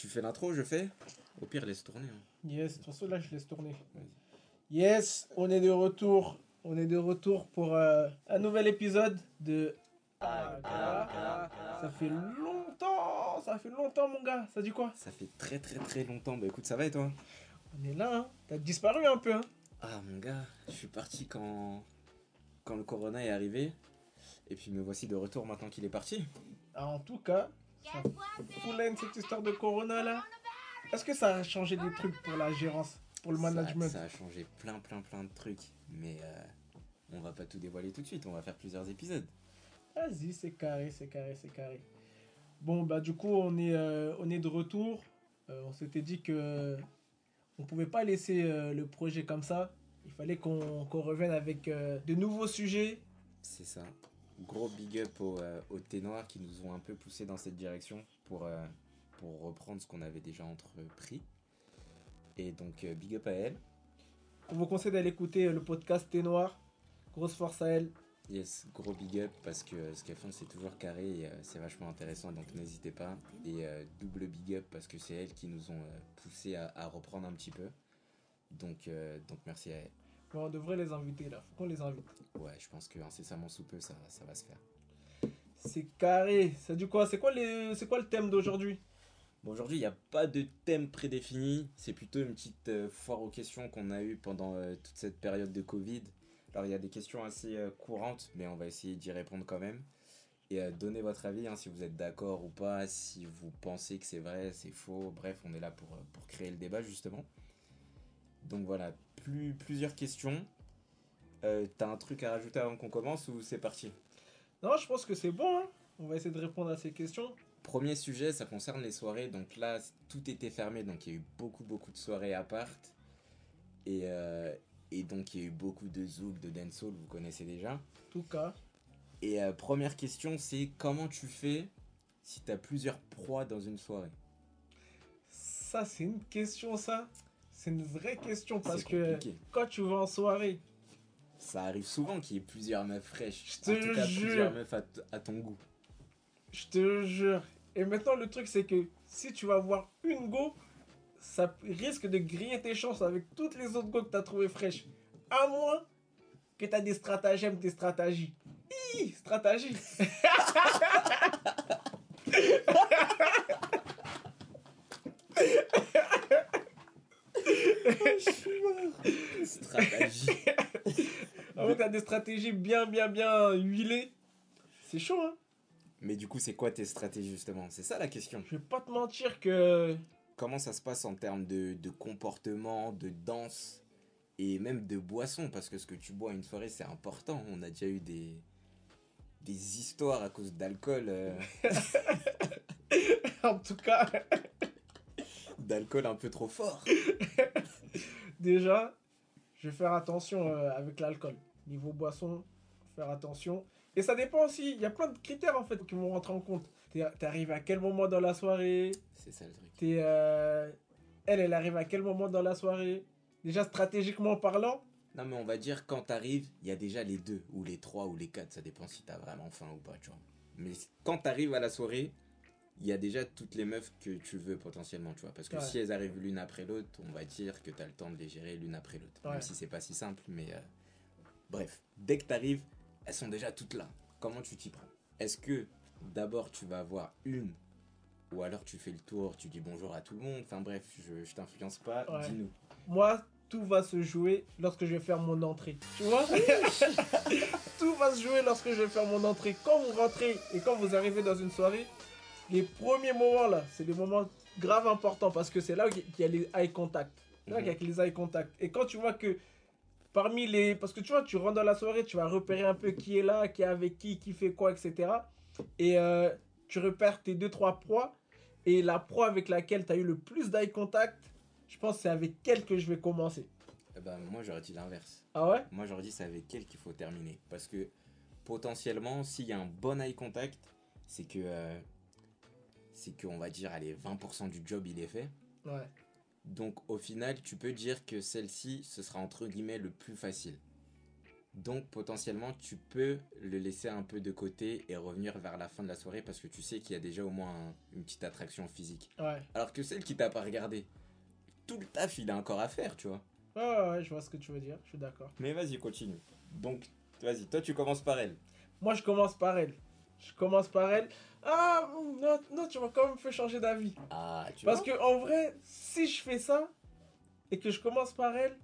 Tu fais l'intro, je fais Au pire, laisse tourner. hein. Yes, de toute façon, là, je laisse tourner. Yes, on est de retour. On est de retour pour euh, un nouvel épisode de. Ça fait longtemps, ça fait longtemps, mon gars. Ça dit quoi? Ça fait très très très longtemps. Bah écoute, ça va et toi? On est là, hein. T'as disparu un peu, hein. Ah mon gars, je suis parti quand quand le corona est arrivé. Et puis me voici de retour maintenant qu'il est parti. Ah, en tout cas, ça fout la haine, cette histoire de Corona, là. Est-ce que ça a changé des trucs pour la gérance, pour le management Ça, a changé plein plein plein de trucs. Mais euh, on va pas tout dévoiler tout de suite. On va faire plusieurs épisodes. Vas-y, c'est carré, c'est carré, c'est carré. Bon, bah du coup, on est, euh, on est de retour. Euh, on s'était dit que on pouvait pas laisser euh, le projet comme ça. Il fallait qu'on qu'on revienne avec de nouveaux sujets. C'est ça. Gros big up aux, euh, aux qui nous ont un peu poussé dans cette direction pour, euh, pour reprendre ce qu'on avait déjà entrepris. Et donc, euh, big up à elle. On vous conseille d'aller écouter euh, le podcast Thé Noir. Grosse force à elle. Yes, gros big up parce que ce qu'elles font c'est toujours carré et c'est vachement intéressant donc n'hésitez pas. Et double big up parce que c'est elles qui nous ont poussé à, à reprendre un petit peu. Donc, donc merci à elles. On devrait les inviter là. Faut qu'on les invite. Ouais, je pense que incessamment sous peu ça, ça va se faire. C'est carré. Ça dit quoi? C'est quoi, les... c'est quoi le thème d'aujourd'hui? Bon, aujourd'hui, il n'y a pas de thème prédéfini. C'est plutôt une petite euh, foire aux questions qu'on a eue pendant euh, toute cette période de Covid. Alors, il y a des questions assez euh, courantes, mais on va essayer d'y répondre quand même. Et euh, donnez votre avis, hein, si vous êtes d'accord ou pas, si vous pensez que c'est vrai, c'est faux. Bref, on est là pour, pour créer le débat, justement. Donc voilà, plus, plusieurs questions. Euh, T'as un truc à rajouter avant qu'on commence ou c'est parti? Non, je pense que c'est bon. hein. On va essayer de répondre à ces questions. Premier sujet, ça concerne les soirées. Donc là, tout était fermé, donc il y a eu beaucoup, beaucoup de soirées à part. Et, euh, et donc il y a eu beaucoup de zouk, de dancehall, vous connaissez déjà. En tout cas, Et euh, première question, c'est comment tu fais si tu as plusieurs proies dans une soirée? Ça, c'est une question, ça. C'est une vraie question parce que quand tu vas en soirée, Ça arrive souvent qu'il y ait plusieurs meufs fraîches. Je te en tout cas, jure. plusieurs meufs à, ton goût. je te jure. Et maintenant, le truc, c'est que si tu vas voir une go, ça risque de griller tes chances avec toutes les autres go que tu as trouvées fraîches. À moins que tu as des stratagèmes, des stratégies. Hi, stratégie. Stratégie. À moins que tu as des stratégies bien, bien, bien huilées. C'est chaud, hein. Mais du coup, c'est quoi tes stratégies justement? C'est ça la question. Je vais pas te mentir que comment ça se passe en termes de, de comportement, de danse et même de boisson? Parce que ce que tu bois à une soirée, c'est important. On a déjà eu des, des histoires à cause d'alcool, euh, en tout cas, d'alcool un peu trop fort. déjà, je vais faire attention euh, avec l'alcool. Niveau boisson, faire attention. Et ça dépend aussi, il y a plein de critères en fait qui vont rentrer en compte. Arrivé à quel moment dans la soirée? C'est ça le truc. T'es, euh, Elle, elle arrive à quel moment dans la soirée? Déjà stratégiquement parlant, Non, mais on va dire quand t'arrives, il y a déjà les deux, ou les trois, ou les quatre. Ça dépend si t'as vraiment faim ou pas, tu vois. Mais quand t'arrives à la soirée, il y a déjà toutes les meufs que tu veux potentiellement, tu vois. Parce que Ouais. si elles arrivent l'une après l'autre, on va dire que t'as le temps de les gérer l'une après l'autre. Ouais. Même si c'est pas si simple, mais. euh, Bref, dès que t'arrives, elles sont déjà toutes là. Comment tu t'y prends? Est-ce que d'abord tu vas voir une ou alors tu fais le tour, tu dis bonjour à tout le monde. Enfin bref, je, je t'influence pas. Ouais. Dis-nous. moi, tout va se jouer lorsque je vais faire mon entrée. Tu vois? Tout va se jouer lorsque je vais faire mon entrée. Quand vous rentrez et quand vous arrivez dans une soirée, les premiers moments là, c'est des moments grave importants parce que c'est là qu'il y a les eye contact. C'est là qu'il y a les eye contact. Et quand tu vois que parmi les. Parce que tu vois, tu rentres dans la soirée, tu vas repérer un peu qui est là, qui est avec qui, qui fait quoi, etc. Et euh, tu repères tes 2-3 proies. Et la proie avec laquelle tu as eu le plus d'eye contact, je pense que c'est avec elle que je vais commencer. Eh ben, moi j'aurais dit l'inverse. Ah ouais? Moi j'aurais dit c'est avec elle qu'il faut terminer. Parce que potentiellement, s'il y a un bon eye contact, c'est que. euh, c'est qu'on va dire, allez, 20% du job il est fait. Ouais. Donc au final, tu peux dire que celle-ci, ce sera entre guillemets le plus facile. Donc potentiellement, tu peux le laisser un peu de côté et revenir vers la fin de la soirée parce que tu sais qu'il y a déjà au moins un- une petite attraction physique. Ouais. Alors que celle qui t'a pas regardé, tout le taf, il a encore à faire, tu vois. Ouais, ouais, ouais, je vois ce que tu veux dire. Je suis d'accord. Mais vas-y, continue. Donc, vas-y, toi, tu commences par elle. Moi, je commence par elle. Je commence par elle. Ah, non, non, tu m'as quand même fait changer d'avis. Ah, tu Parce vois que en vrai, si je fais ça et que je commence par elle,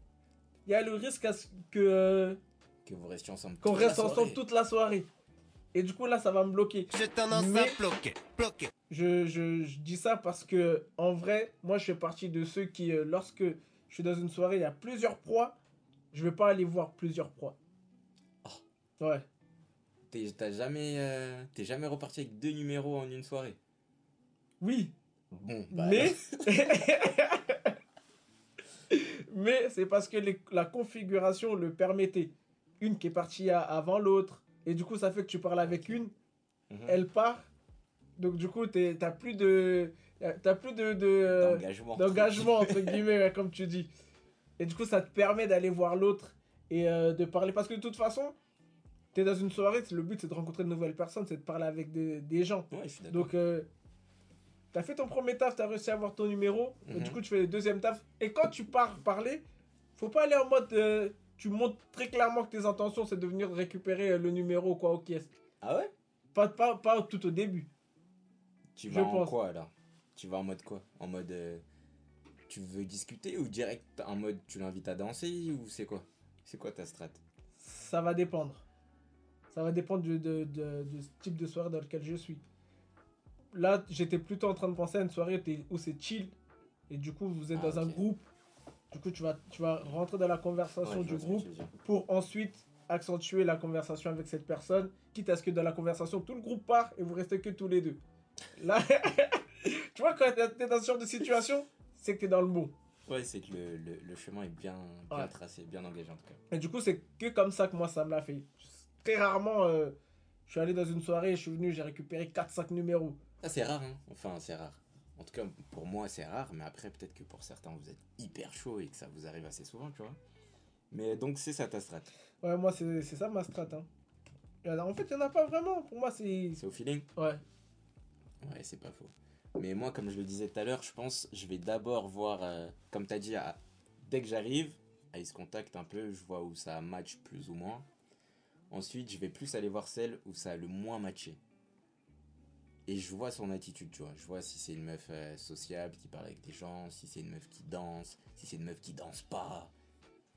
il y a le risque à ce que que vous restiez ensemble. qu'on reste ensemble soirée. toute la soirée. Et du coup, là, ça va me bloquer. J'ai tendance Mais- à bloquer, bloquer. Je, je, je dis ça parce que, en vrai, moi, je fais partie de ceux qui, euh, lorsque je suis dans une soirée, il y a plusieurs proies, je vais pas aller voir plusieurs proies. Oh. Ouais. T'es t'as jamais, euh, t'es jamais reparti avec deux numéros en une soirée? Oui. Bon, bah, Mais. Mais c'est parce que les- la configuration le permettait. Une qui est partie à- avant l'autre. Et du coup, ça fait que tu parles avec une, mhm. elle part. Donc, du coup, t'es- t'as plus de. T'as plus de. de, d'engagement. d'engagement entre guillemets comme tu dis et du coup ça te permet d'aller voir l'autre et euh, de parler parce que de toute façon tu es dans une soirée le but c'est de rencontrer de nouvelles personnes c'est de parler avec des, des gens Ouais, je suis d'accord. donc euh, t'as fait ton premier taf t'as réussi à avoir ton numéro et Mhm. du coup tu fais le deuxième taf et quand tu pars parler faut pas aller en mode euh, tu montres très clairement que tes intentions c'est de venir récupérer euh, le numéro quoi au caisse Ah ouais? Pas, pas, pas tout au début Tu Je vas en pense. quoi alors Tu vas en mode quoi? En mode. euh, tu veux discuter ou direct en mode tu l'invites à danser ou c'est quoi? C'est quoi ta strat? Ça va dépendre. Ça va dépendre du de, de- de ce type de soirée dans lequel je suis. Là, j'étais plutôt en train de penser à une soirée où c'est chill. Et du coup, vous êtes Ah, dans un groupe. Du coup, tu vas, tu vas rentrer dans la conversation Ouais, du groupe pour ensuite accentuer la conversation avec cette personne. Quitte à ce que dans la conversation, tout le groupe part et vous restez que tous les deux. Là, tu vois, quand t'es dans ce genre de situation, c'est que t'es dans le bon. Ouais, c'est que le, le, le chemin est bien, bien Ouais. tracé, bien engagé en tout cas. Et du coup, c'est que comme ça que moi, ça me l'a fait. Très rarement, euh, je suis allé dans une soirée, je suis venu, j'ai récupéré 4-5 numéros. Ah, c'est rare, hein Enfin, c'est rare. En tout cas, pour moi, c'est rare, mais après, peut-être que pour certains, vous êtes hyper chaud et que ça vous arrive assez souvent, tu vois. Mais donc, c'est ça ta strat. Ouais, moi, c'est ça ma strat. Hein. En fait, il n'y en a pas vraiment. Pour moi, c'est. C'est au feeling Ouais. Ouais, c'est pas faux. Mais moi, comme je le disais tout à l'heure, je pense, je vais d'abord voir, euh, comme tu as dit, à- dès que j'arrive, à se contact un peu, je vois où ça match plus ou moins. Ensuite, je vais plus aller voir celle où ça a le moins matché. Et je vois son attitude, tu vois. Je vois si c'est une meuf euh, sociable qui parle avec des gens, si c'est une meuf qui danse, si c'est une meuf qui danse pas,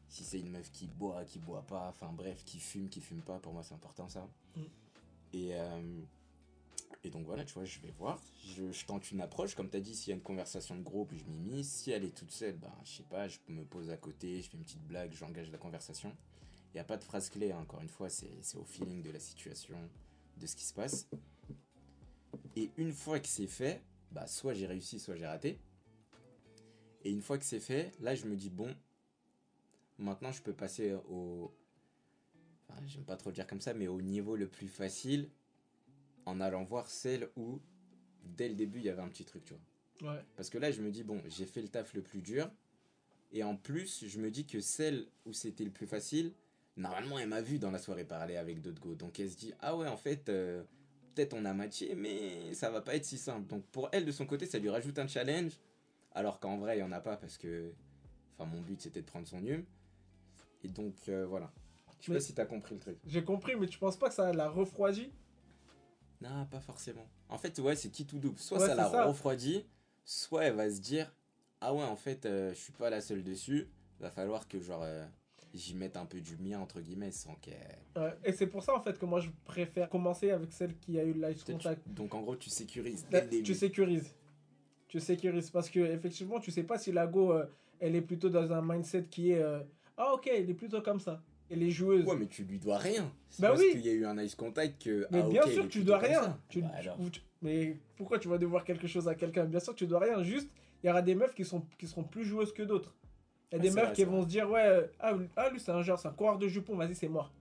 si c'est une meuf qui boit, qui boit pas, enfin bref, qui fume, qui fume pas. Pour moi, c'est important ça. Mm. Et, euh, et donc voilà, tu vois, je vais voir. Je, je tente une approche. Comme tu as dit, s'il y a une conversation de groupe, je m'y mise. Si elle est toute seule, ben, je sais pas, je me pose à côté, je fais une petite blague, j'engage la conversation. Il n'y a pas de phrase clé, hein, encore une fois, c'est au feeling de la situation, de ce qui se passe. Et une fois que c'est fait, bah, soit j'ai réussi, soit j'ai raté. Et une fois que c'est fait, là, je me dis, bon, maintenant, je peux passer au. Enfin, j'aime pas trop le dire comme ça, mais au niveau le plus facile, en allant voir celle où, dès le début, il y avait un petit truc, tu vois. Ouais. Parce que là, je me dis, bon, j'ai fait le taf le plus dur. Et en plus, je me dis que celle où c'était le plus facile, normalement, elle m'a vu dans la soirée parler avec d'autres go. Donc elle se dit, ah ouais, en fait, euh, peut-être on a matché, mais ça va pas être si simple. Donc pour elle, de son côté, ça lui rajoute un challenge. Alors qu'en vrai, il y en a pas parce que. Enfin, mon but, c'était de prendre son hume. Et donc, euh, voilà. Je sais Mais- pas si t'as compris le truc. J'ai compris, mais tu penses pas que ça la refroidit? Non, pas forcément. En fait, ouais, c'est qui tout double. Soit Ouais, ça la ça. refroidit, soit elle va se dire Ah ouais, en fait, euh, je suis pas la seule dessus. Va falloir que, genre, euh, j'y mette un peu du mien, entre guillemets, sans qu'elle. Ouais. Et c'est pour ça, en fait, que moi, je préfère commencer avec celle qui a eu le live contact. tu- Donc, en gros, tu sécurises dès Là, le début. tu sécurises. Tu sécurises parce que effectivement, tu sais pas si la go euh, elle est plutôt dans un mindset qui est euh, ah OK, elle est plutôt comme ça. Elle est joueuse. Ouais, mais tu lui dois rien. C'est Bah parce oui. qu'il y a eu un ice contact que. mais ah, bien ok, sûr, tu dois rien. Tu- Bah, alors. tu- mais pourquoi tu vas devoir quelque chose à quelqu'un? Bien sûr, tu dois rien. Juste, il y aura des meufs qui sont qui seront plus joueuses que d'autres. Il y a des meufs vrai, qui vont vrai. se dire ouais, euh, ah, lui- ah, lui c'est un genre, c'est un coureur de jupons, vas-y, c'est mort.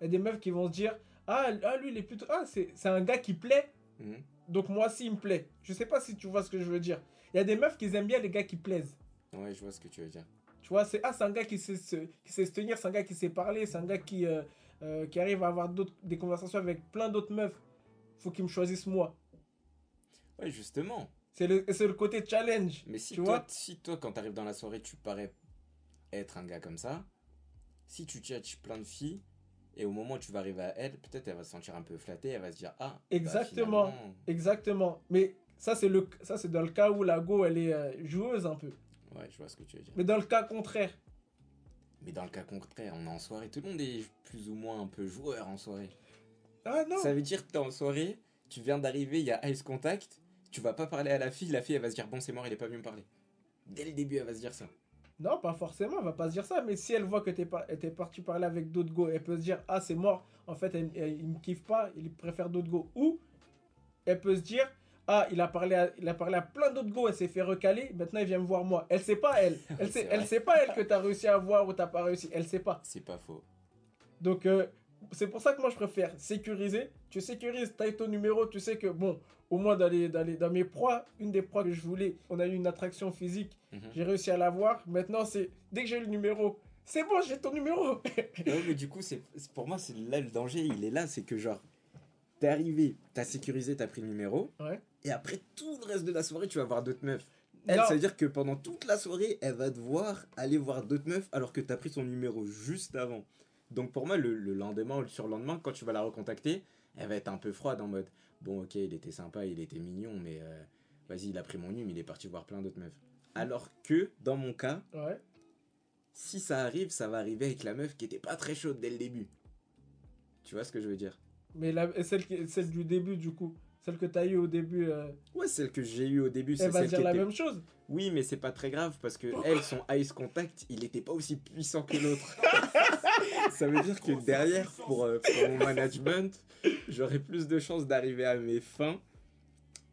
Il y a des meufs qui vont se dire ah, ah lui il est plutôt ah, c'est un gars qui plaît. Mhm. Donc moi aussi il me plaît. Je sais pas si tu vois ce que je veux dire. Il y a des meufs qui aiment bien les gars qui plaisent. Ouais, je vois ce que tu veux dire. Tu vois, c'est ah, un gars qui sait, se, qui sait se tenir, c'est un gars qui sait parler, c'est un gars qui, euh, euh, qui arrive à avoir des conversations avec plein d'autres meufs. Faut qu'il me choisisse moi. Ouais, justement. C'est le, c'est le côté challenge. Mais si Tu toi, vois si toi, quand t'arrives dans la soirée, tu parais être un gars comme ça, si tu tchatches plein de filles, et au moment où tu vas arriver à elle, peut-être elle va se sentir un peu flattée, elle va se dire Ah, bah, Exactement. Exactement. Mais ça, c'est le, ça, c'est dans le cas où la go, elle est euh, joueuse un peu. Ouais, je vois ce que tu veux dire. Mais dans le cas contraire, Mais dans le cas contraire, on est en soirée, tout le monde est plus ou moins un peu joueur en soirée. ah non. Ça veut dire que t'es en soirée, tu viens d'arriver, il y a ice contact, tu vas pas parler à la fille, la fille elle va se dire bon c'est mort, il est pas venu me parler. Dès le début elle va se dire ça. Non, pas forcément, elle va pas se dire ça. Mais si elle voit que t'es pas, t'es parti parler avec d'autres go, elle peut se dire ah c'est mort. En fait, elle- elle- il me kiffe pas, il préfère d'autres go. Ou elle peut se dire ah il a parlé à, il a parlé à plein d'autres go, elle s'est fait recaler. Maintenant il vient me voir moi. Elle sait pas elle. Elle sait, elle sait pas elle que t'as réussi à voir ou t'as pas réussi. Elle sait pas. C'est pas faux. Donc euh, c'est pour ça que moi je préfère sécuriser. Tu sécurises, t'as ton numéro, tu sais que bon, au moins dans, les- dans, mes proies, une des proies que je voulais, on a eu une attraction physique, Mhm. j'ai réussi à l'avoir. Maintenant c'est dès que j'ai le numéro, c'est bon, j'ai ton numéro. Mais du coup, c'est pour moi, c'est là le danger, il est là, c'est que genre, t'es arrivé, t'as sécurisé, t'as pris le numéro, Ouais. et après tout le reste de la soirée, tu vas voir d'autres meufs. Elle, Non. ça veut dire que pendant toute la soirée, elle va te voir aller voir d'autres meufs alors que t'as pris son numéro juste avant. Donc pour moi, le, le lendemain ou le surlendemain, quand tu vas la recontacter, elle va être un peu froide en mode Bon, ok, il était sympa, il était mignon, mais euh, vas-y, il a pris mon numéro, il est parti voir plein d'autres meufs. Alors que, dans mon cas, Ouais. si ça arrive, ça va arriver avec la meuf qui était pas très chaude dès le début. Tu vois ce que je veux dire? Mais la, celle, qui, celle du début du coup, celle que t'as eu au début, euh, Ouais, celle que j'ai eue au début, c'est elle va celle dire qui la était... même chose. Oui, mais c'est pas très grave parce que elle, son ice contact, il était pas aussi puissant que l'autre. ça veut dire que derrière, pour, euh, pour mon management, j'aurais plus de chances d'arriver à mes fins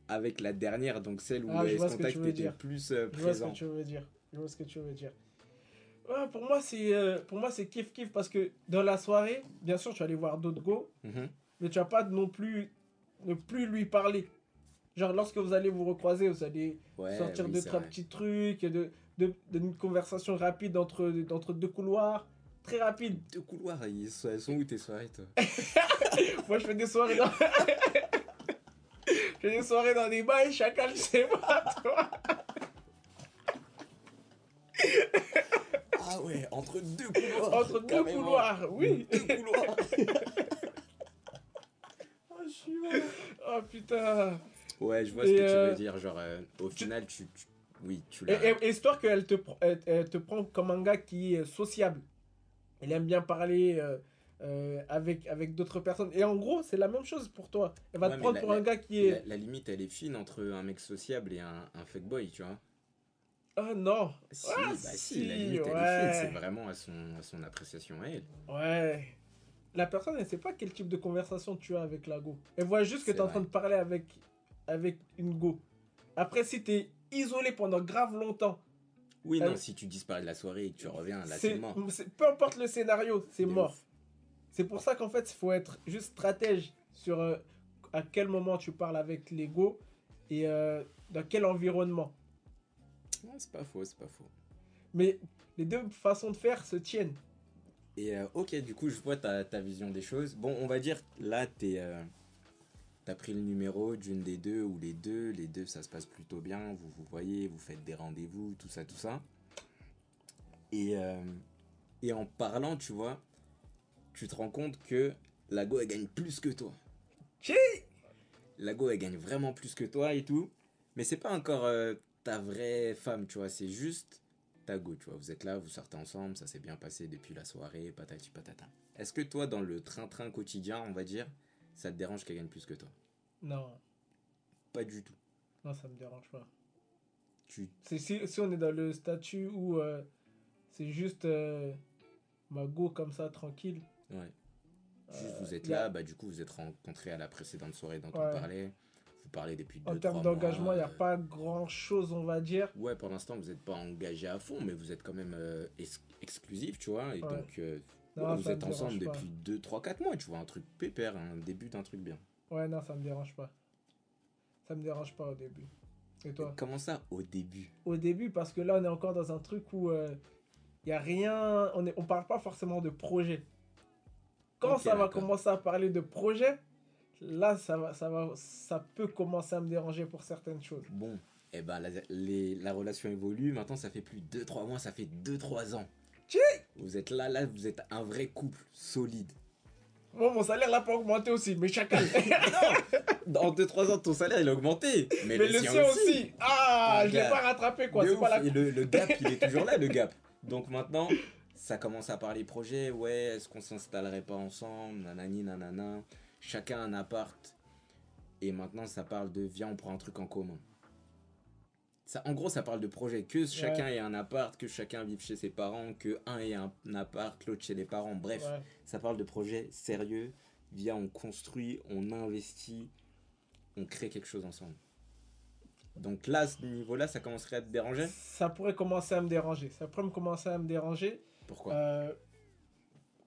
avec la dernière, donc celle où Ah, le ice contact tu était dire. plus euh, Je vois ce présent. que tu veux dire. Je vois ce que tu veux dire. Ouais, pour moi, c'est euh, pour moi c'est kiff kiff parce que dans la soirée, bien sûr, tu vas aller voir d'autres go, Mhm. mais tu vas pas non plus ne plus lui parler. Genre lorsque vous allez vous recroiser, vous allez Ouais, sortir oui, deux c'est trois vrai. petits trucs, de, de, d'une conversation rapide entre entre deux couloirs, très rapide. Deux couloirs, ils sont, elles sont où tes soirées, toi Moi, je fais des soirées dans je fais des soirées dans des bails, chacun je sais pas, toi. Ah ouais, entre deux couloirs. Entre deux carrément. couloirs, oui. Deux couloirs. Oh putain. Ouais, je vois ce que tu euh, veux dire. Genre, euh, au final, tu, tu- Oui, tu l'as. et- et histoire qu'elle te, elle, elle te prend comme un gars qui est sociable. Il aime bien parler euh, euh, avec, avec d'autres personnes. Et en gros, c'est la même chose pour toi. Elle va Ouais, te prendre la- pour un gars qui est. La, la limite, elle est fine entre un mec sociable et un, un fuckboy, tu vois. Ah non. Si, Ah, bah si, si, la limite, elle est fine. C'est vraiment à son, à son appréciation à elle. Ouais. La personne, elle sait pas quel type de conversation tu as avec la go. Elle voit juste que tu es en train de parler avec, avec une go. Après, si tu es isolé pendant grave longtemps, Oui, non, si tu disparais de la soirée et que tu reviens, là, c'est- mort. peu importe le scénario, c'est mort. C'est pour ça qu'en fait, il faut être juste stratège sur euh, à quel moment tu parles avec l'ego et euh, dans quel environnement. Non, c'est pas faux, c'est pas faux. Mais les deux façons de faire se tiennent. Et euh, ok, du coup, je vois ta, ta vision des choses. Bon, on va dire, là, t'es, euh, t'as pris le numéro d'une des deux ou les deux. Les deux, ça se passe plutôt bien. Vous vous voyez, vous faites des rendez-vous, tout ça, tout ça. Et, euh, et en parlant, tu vois, tu te rends compte que la go, elle gagne plus que toi. Chi La go, elle gagne vraiment plus que toi et tout. Mais c'est pas encore ta vraie femme, tu vois. C'est juste go, tu vois. Vous êtes là, vous sortez ensemble, ça s'est bien passé depuis la soirée, patati patata. Est-ce que toi, dans le train-train quotidien, on va dire, ça te dérange qu'elle gagne plus que toi? Non, Pas du tout. non, ça me dérange pas. Tu... Si, si on est dans le statut où euh, c'est juste euh, ma go comme ça, tranquille. Ouais. Juste, euh, vous êtes a- là, bah du coup, vous êtes rencontrés à la précédente soirée dont on parlait. Parlez depuis deux, En termes d'engagement, il n'y a euh, pas grand chose, on va dire. Ouais, pour l'instant, vous n'êtes pas engagé à fond, mais vous êtes quand même euh, ex- exclusif, tu vois. Et Ouais. donc, euh, Non, ouais, vous êtes ensemble depuis 2, 3, 4 mois, tu vois. Un truc pépère, un début d'un truc bien. Ouais, non, ça me dérange pas. Ça me dérange pas au début. Et toi? Comment ça, au début? Au début, parce que là, on est encore dans un truc où euh, il n'y a rien, on ne on parle pas forcément de projet. Quand ça va commencer à parler de projet, là, ça, va, ça, va, ça peut commencer à me déranger pour certaines choses. Bon, eh ben, la, les- la relation évolue. Maintenant, ça fait plus de 2-3 mois, ça fait 2-3 ans. Tchè Vous êtes là, là, vous êtes un vrai couple solide. Bon, mon salaire n'a pas augmenté aussi, mais chacal. Dans 2-3 ans, ton salaire, il a augmenté. Mais, mais le sien aussi. Ah, Ah, je l'ai pas rattrapé, quoi. C'est ouf. pas la... Et le, le gap, il est toujours là, le gap. Donc maintenant, ça commence à parler projet. Ouais, est-ce qu'on s'installerait pas ensemble? Nanani, nanana. Chacun un appart. Et maintenant, ça parle de viens, on prend un truc en commun. Ça, en gros, ça parle de projet. Que chacun ait un appart, que chacun vive chez ses parents, que un ait un, appart, l'autre chez les parents. Bref, Ouais. ça parle de projet sérieux. Viens, on construit, on investit, on crée quelque chose ensemble. Donc là, à ce niveau-là, ça commencerait à te déranger? Ça pourrait commencer à me déranger. Ça pourrait me commencer à me déranger. Pourquoi? Euh,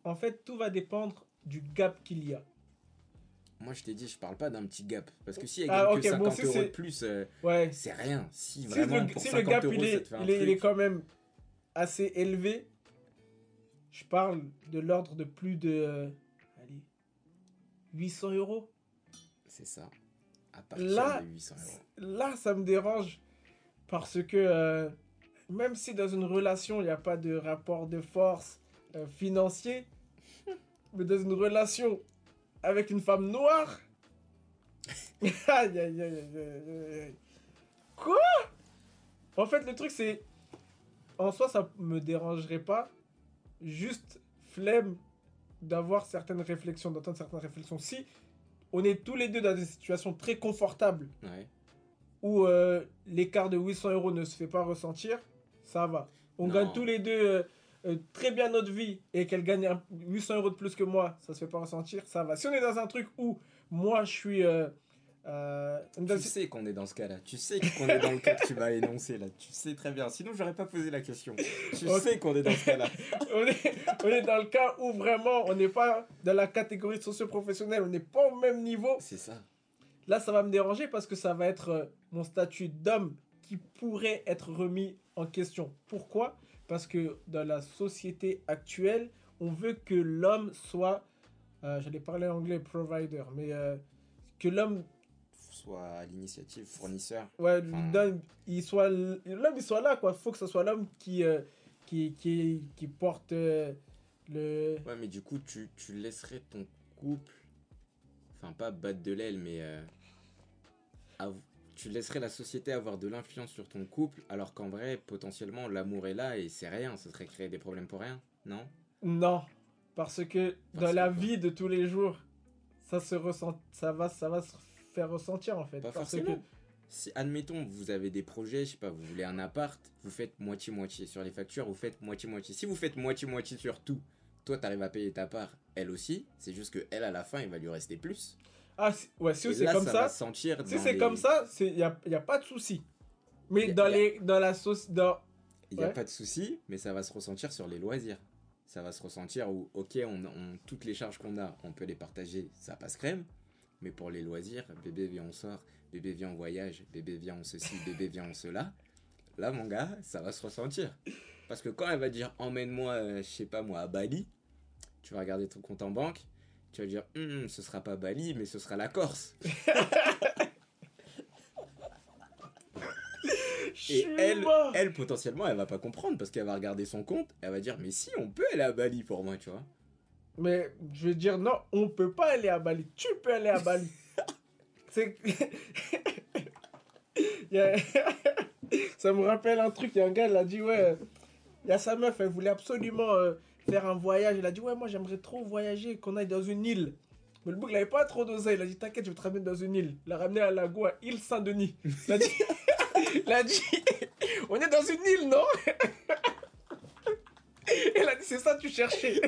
en fait, tout va dépendre du gap qu'il y a. Moi, je t'ai dit, je parle pas d'un petit gap. Parce que si elle Ah, gagne ok, que 50 bon, si euros de c'est- plus, euh, Ouais. c'est rien. Si vraiment, pour si 50 le gap euros, il ça est, te fait un il, est, il est truc. quand même assez élevé, je parle de l'ordre de plus de euh, allez, 800 euros. C'est ça. À partir Là, de 800 euros. Là, ça me dérange parce que euh, même si dans une relation, il n'y a pas de rapport de force financier, mais dans une relation avec une femme noire, aïe, aïe, aïe, aïe, aïe, aïe. Quoi? En fait, le truc, c'est. En soi, ça me dérangerait pas. Juste flemme d'avoir certaines réflexions, d'entendre certaines réflexions. Si on est tous les deux dans des situations très confortables Ouais. où euh, l'écart de 800 euros ne se fait pas ressentir, ça va. On Non. gagne tous les deux euh, euh, très bien notre vie et qu'elle gagne un- 800 euros de plus que moi, ça se fait pas ressentir, ça va. Si on est dans un truc où moi je suis. euh, euh, Tu sais qu'on est dans ce cas-là. Tu sais qu'on est dans le cas que tu vas énoncer là. Tu sais très bien. Sinon, j'aurais pas posé la question. Tu Ok. sais qu'on est dans ce cas-là. on, est, on est dans le cas où vraiment on n'est pas dans la catégorie socio-professionnelle, on n'est pas au même niveau. C'est ça. Là, ça va me déranger parce que ça va être mon statut d'homme qui pourrait être remis en question. Pourquoi? Parce que dans la société actuelle, on veut que l'homme soit, euh, j'allais parler anglais, provider, mais euh, que l'homme, Soit à l'initiative, fournisseur. ouais, Enfin- il soit, l'homme, il soit là, quoi. Faut que ce soit l'homme qui, euh, qui, qui, qui porte le. Ouais, mais du coup, tu, tu laisserais ton couple. Enfin, pas battre de l'aile, mais. Tu laisserais la société avoir de l'influence sur ton couple, alors qu'en vrai, potentiellement, l'amour est là et c'est rien. Ce serait créer des problèmes pour rien, non? Non, parce que dans que la quoi? vie de tous les jours, ça se ressent, ça va, ça va se faire ressentir en fait. Pas parce forcément. que Si, admettons, vous avez des projets, je sais pas, vous voulez un appart, vous faites moitié-moitié. Sur les factures, vous faites moitié-moitié. Si vous faites moitié-moitié sur tout, toi, t'arrives à payer ta part, elle aussi, c'est juste que elle, à la fin, il va lui rester plus. Ah si- ouais, si c'est comme ça, va sentir si c'est les- comme ça, c'est y a, y a pas de souci. Mais a- dans a- les dans la sauce dans Il n'y a Ouais. pas de souci, mais ça va se ressentir sur les loisirs. Ça va se ressentir où, ok, on, on- toutes les charges qu'on a, on peut les partager, ça passe crème. Mais pour les loisirs, bébé viens on sort, bébé viens on voyage, bébé viens on ceci, bébé viens on cela. Là, mon gars, ça va se ressentir. Parce que quand elle va dire emmène-moi, euh, je sais pas moi, à Bali, tu vas regarder ton compte en banque, tu vas dire Hum, ce sera pas Bali, mais ce sera la Corse. Et elle, elle, potentiellement, elle va pas comprendre parce qu'elle va regarder son compte, elle va dire, mais si, on peut aller à Bali pour moi, tu vois. Mais je veux dire non, on peut pas aller à Bali. Tu peux aller à Bali. c'est Y a- ça me rappelle un truc, il y a un gars, il a dit ouais, il y a sa meuf, elle voulait absolument euh, faire un voyage. Il a dit ouais, moi j'aimerais trop voyager, qu'on aille dans une île. Mais le bouc, il avait pas trop d'oseille. Il a dit t'inquiète, je vais te ramener dans une île. Il l'a ramené à Lago, à île Saint-Denis. Il a dit, il on est dans une île, non? Il a dit c'est ça tu cherchais.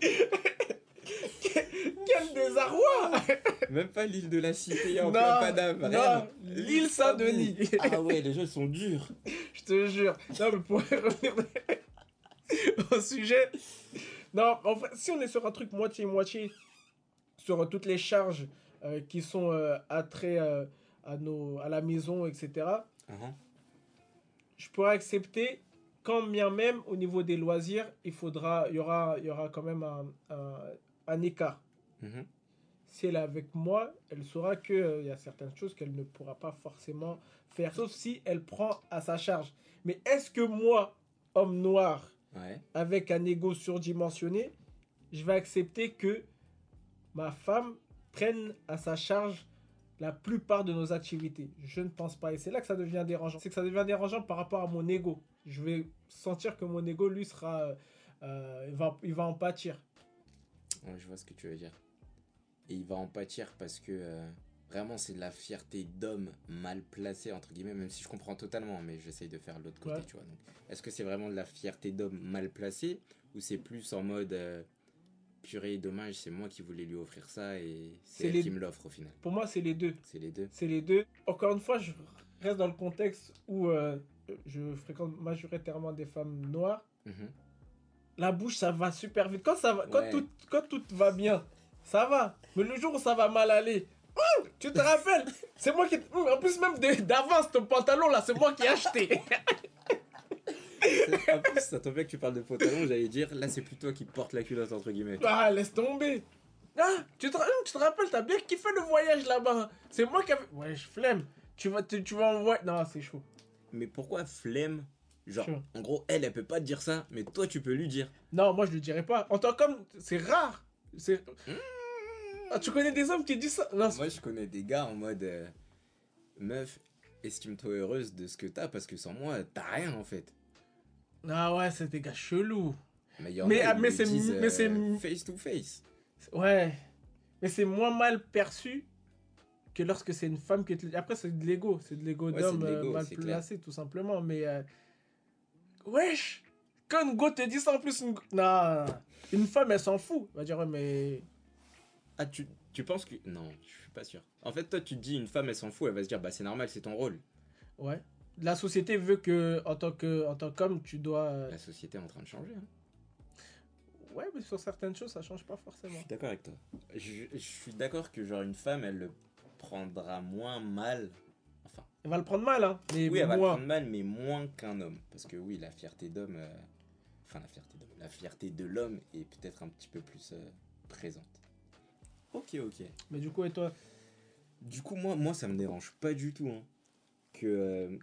Quel désarroi Même pas l'île de la Cité en Non, plein Paname, non, l'île Saint-Denis. Ah ouais, les jeux sont durs. Je te jure. Non, mais pour revenir au sujet. Non, en fait, si on est sur un truc moitié-moitié, sur toutes les charges euh, qui sont euh, euh, à, nos, à la maison, etc., Mhm. je pourrais accepter quand bien même au niveau des loisirs, il faudra, il y aura, il y aura quand même un, un, un écart. Mhm. Si elle est avec moi, elle saura qu'il il y a certaines choses qu'elle ne pourra pas forcément faire, sauf si elle prend à sa charge. Mais est-ce que moi, homme noir, Ouais. avec un ego surdimensionné, je vais accepter que ma femme prenne à sa charge la plupart de nos activités? Je ne pense pas. Et c'est là que ça devient dérangeant. C'est que ça devient dérangeant par rapport à mon ego. Je vais sentir que mon ego, lui, sera... euh, il, va, il va en pâtir. Ouais, je vois ce que tu veux dire. Et il va en pâtir parce que euh, vraiment c'est de la fierté d'homme mal placé entre guillemets, même si je comprends totalement, mais j'essaye de faire l'autre côté, Ouais. tu vois. Donc, est-ce que c'est vraiment de la fierté d'homme mal placé ou c'est plus en mode euh, purée, dommage, c'est moi qui voulais lui offrir ça et C'est elle les- qui me l'offre au final. Pour moi, c'est les deux. C'est les deux. C'est les deux. Encore une fois, je reste dans le contexte où euh, je fréquente majoritairement des femmes noires. Mhm. La bouche, ça va super vite. Quand, ça va, quand, Ouais. tout, quand tout va bien, ça va. Mais le jour où ça va mal aller, hum, tu te rappelles? C'est moi qui... en plus, même d'avance, ton pantalon, là, c'est moi qui ai acheté. en plus, ça tombe bien que tu parles de pantalon, j'allais dire, là c'est plus toi qui porte la culotte entre guillemets. Ah, laisse tomber. Ah, tu te, tu te rappelles, t'as bien kiffé le voyage là-bas. C'est moi qui avais... Ouais, je flemme. Tu vas, tu, tu vas envoyer... Non, c'est chaud. Mais pourquoi flemme? Genre, en gros, elle, elle peut pas te dire ça, mais toi tu peux lui dire. Non, moi, je le dirais pas. En tant qu'homme, c'est rare. C'est... Ah, tu connais des hommes qui disent ça? Non, Moi, je connais des gars en mode euh, meuf, estime-toi heureuse de ce que t'as parce que sans moi, t'as rien en fait. Ah ouais, c'est des gars chelous. Mais, il y en Mais- a, ah, mais c'est- disent, mais c'est- euh, face to face. Ouais. Mais c'est moins mal perçu que lorsque c'est une femme qui te. Après, c'est de l'ego. C'est de l'ego Ouais, d'homme euh, mal c'est clair. placé, tout simplement. Mais. euh, Wesh Quand une go te dit ça en plus. Une... go- Non, une femme, elle s'en fout. Elle va dire, ouais, mais. Ah, tu, tu penses que. Non, je suis pas sûr. En fait, toi, tu te dis une femme, elle s'en fout, elle va se dire, bah c'est normal, c'est ton rôle. Ouais. La société veut que, en tant que, en tant qu'homme, tu dois. La société est en train de changer. hein. Ouais, mais sur certaines choses, ça change pas forcément. Je suis d'accord avec toi. Je, je suis d'accord que, genre, une femme, elle le prendra moins mal. Elle va le prendre mal, hein. Mais oui, elle va le prendre mal, mais moins qu'un homme. Parce que, oui, la fierté d'homme. euh, Enfin, la fierté d'homme. La fierté de l'homme est peut-être un petit peu plus euh, présente. Ok, ok. Mais du coup, et toi? Du coup, moi, moi ça me dérange pas du tout hein, que, euh,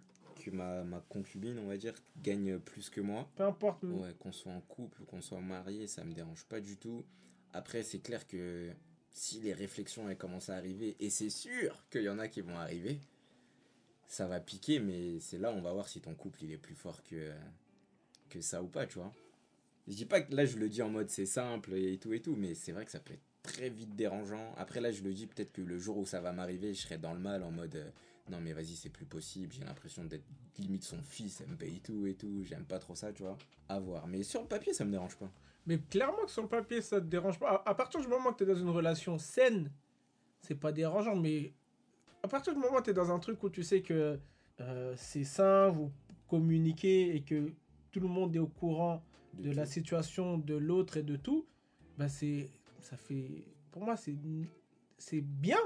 que ma, ma concubine, on va dire, gagne plus que moi. Peu importe. mais- Ouais, qu'on soit en couple ou qu'on soit marié, ça me dérange pas du tout. Après, c'est clair que si les réflexions elles commencent à arriver, et c'est sûr qu'il y en a qui vont arriver, ça va piquer, mais c'est là on va voir si ton couple il est plus fort que, que ça ou pas, tu vois. Je dis pas que là je le dis en mode c'est simple et tout et tout, mais c'est vrai que ça peut être très vite dérangeant. Après là je le dis peut-être que le jour où ça va m'arriver, je serai dans le mal en mode euh, non mais vas-y c'est plus possible, j'ai l'impression d'être limite son fils, elle me paye tout et tout, j'aime pas trop ça, tu vois. À voir. Mais sur le papier ça me dérange pas. Mais clairement que sur le papier, ça te dérange pas. À, à partir du moment que tu es dans une relation saine, c'est pas dérangeant. Mais à partir du moment où tu es dans un truc où tu sais que euh, c'est sain, vous communiquez et que tout le monde est au courant de la situation de l'autre et de tout, bah c'est ça fait pour moi c'est c'est bien.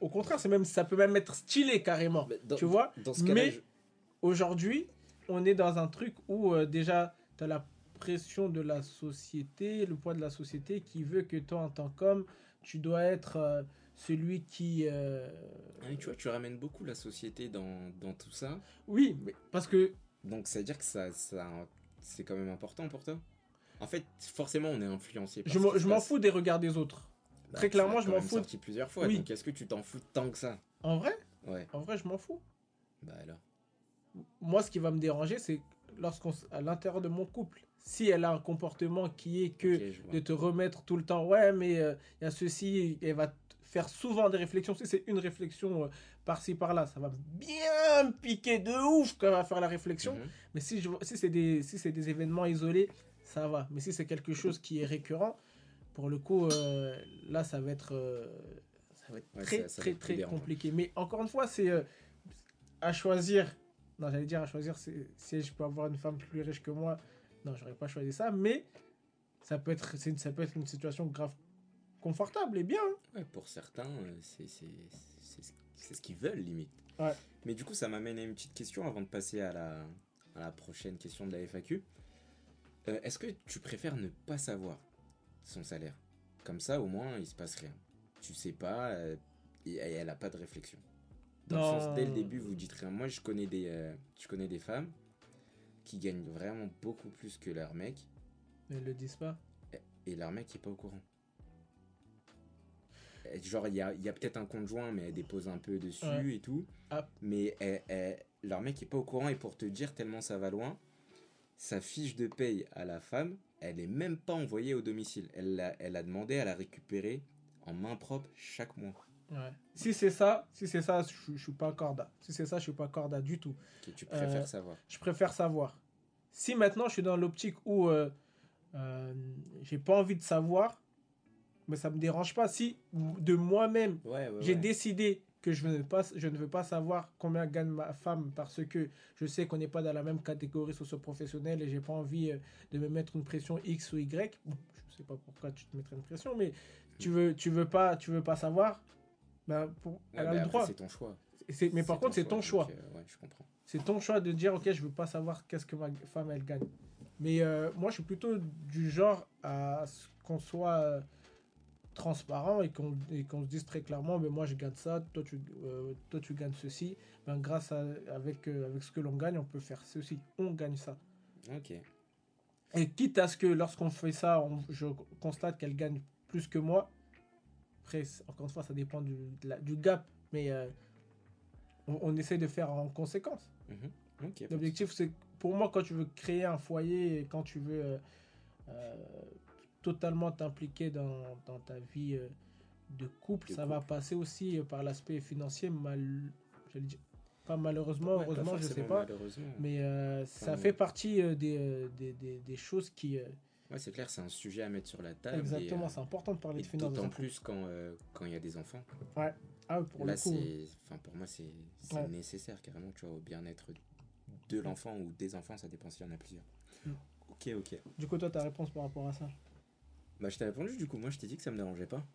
Au contraire, c'est même ça peut même être stylé carrément. Dans- tu vois Dans ce cas-là, Mais- je- Aujourd'hui, on est dans un truc où euh, déjà, tu as la pression de la société, le poids de la société qui veut que toi, en tant qu'homme, tu dois être euh, celui qui... euh, Ah, tu vois, tu ramènes beaucoup la société dans, dans tout ça. Oui, mais parce que... Donc ça veut dire que ça, ça c'est quand même important pour toi? En fait, forcément, on est influencé par Je m'en- fous des regards des autres. Bah, très clairement, je m'en fous. sorti plusieurs fois, Oui. donc est-ce que tu t'en fous tant que ça? En vrai, Ouais, en vrai, je m'en fous. bah alors. Moi, ce qui va me déranger, c'est lorsqu'on à l'intérieur de mon couple, si elle a un comportement qui est que de te remettre tout le temps, ouais, mais euh, il y a ceci, elle va faire souvent des réflexions. Si c'est une réflexion euh, par-ci, par-là, ça va bien piquer de ouf quand elle va faire la réflexion. Mhm. Mais si, je, si c'est des, si c'est des événements isolés, ça va. Mais si c'est quelque chose qui est récurrent, pour le coup, euh, là, ça va être, euh, ça va être Ouais, très, ça- ça va très, être très compliqué. Mais encore une fois, c'est euh, à choisir. Non, j'allais dire à choisir si je peux avoir une femme plus riche que moi. Non, j'aurais pas choisi ça. Mais ça peut être, une, ça peut être une situation grave confortable et bien. Ouais, pour certains, euh, c'est ce- qu'ils veulent limite. Ouais. Mais du coup, ça m'amène à une petite question avant de passer à la, à la prochaine question de la FAQ. Euh, Est-ce que tu préfères ne pas savoir son salaire? Comme ça, au moins, il se passe rien. Tu sais pas, euh, et et elle a pas de réflexion. Dans le sens, dès le début, vous dites rien. Moi, je connais des, euh, je connais des femmes qui gagnent vraiment beaucoup plus que leur mec, Mais ils le disent pas. et leur mec est pas au courant. Euh, Genre, il y a, y a peut-être un compte joint, mais elle dépose un peu dessus Ouais. et tout. Ah. Mais elle- elle- leur mec est pas au courant, et pour te dire tellement ça va loin, sa fiche de paye à la femme, elle est même pas envoyée au domicile. Elle a, elle a demandé à la récupérer en main propre chaque mois. Ouais. Si c'est ça, si c'est ça, je, je suis pas corda. Si c'est ça, je suis pas corda du tout. Que tu préfères Euh, savoir. Je préfère savoir. Si maintenant je suis dans l'optique où euh, euh, j'ai pas envie de savoir, mais ça me dérange pas. Si de moi-même Ouais, ouais, j'ai ouais. décidé que je ne, veux pas, je ne veux pas savoir combien gagne ma femme parce que je sais qu'on n'est pas dans la même catégorie socio-professionnelle et j'ai pas envie euh, de me mettre une pression X ou Y. Je sais pas pourquoi tu te mettrais une pression, mais tu veux, tu veux pas, tu veux pas savoir. Ben, pour, elle a le droit. c'est ton choix. Mais par contre, c'est ton choix. euh. C'est ton choix de dire, ok, je veux pas savoir qu'est-ce que ma femme, elle gagne. Mais euh, moi, je suis plutôt du genre à ce qu'on soit transparent et qu'on se dise très clairement, mais moi, je gagne ça, toi, tu, euh, toi, tu gagnes ceci. Ben, grâce à, avec, euh, avec ce que l'on gagne, on peut faire ceci. On gagne ça. Ok. Et quitte à ce que lorsqu'on fait ça, on- je constate qu'elle gagne plus que moi. Après, encore une fois, ça dépend du, la- du gap, mais euh, on, on essaie de faire en conséquence. Mhm. L'objectif, c'est pour moi, quand tu veux créer un foyer et quand tu veux totalement t'impliquer dans, dans ta vie euh, de couple, De ça va passer aussi euh, par l'aspect financier. Mal, dire, pas malheureusement, Ouais, heureusement, je sais pas. Mais euh, ça fait partie euh, des, des, des, des choses qui. euh, Ouais, c'est clair, c'est un sujet à mettre sur la table. exactement, c'est important de parler de finances. d'autant plus quand quand il y a des enfants. Ah, oui, pour Là, le coup. enfin, pour moi, c'est, c'est Ouais. nécessaire carrément, tu vois, au bien-être de l'enfant ou des enfants, ça dépend s'il y en a plusieurs. Mm. Ok, ok. Du coup, toi, ta réponse par rapport à ça? Bah, je t'ai répondu, du coup, moi, je t'ai dit que ça me dérangeait pas.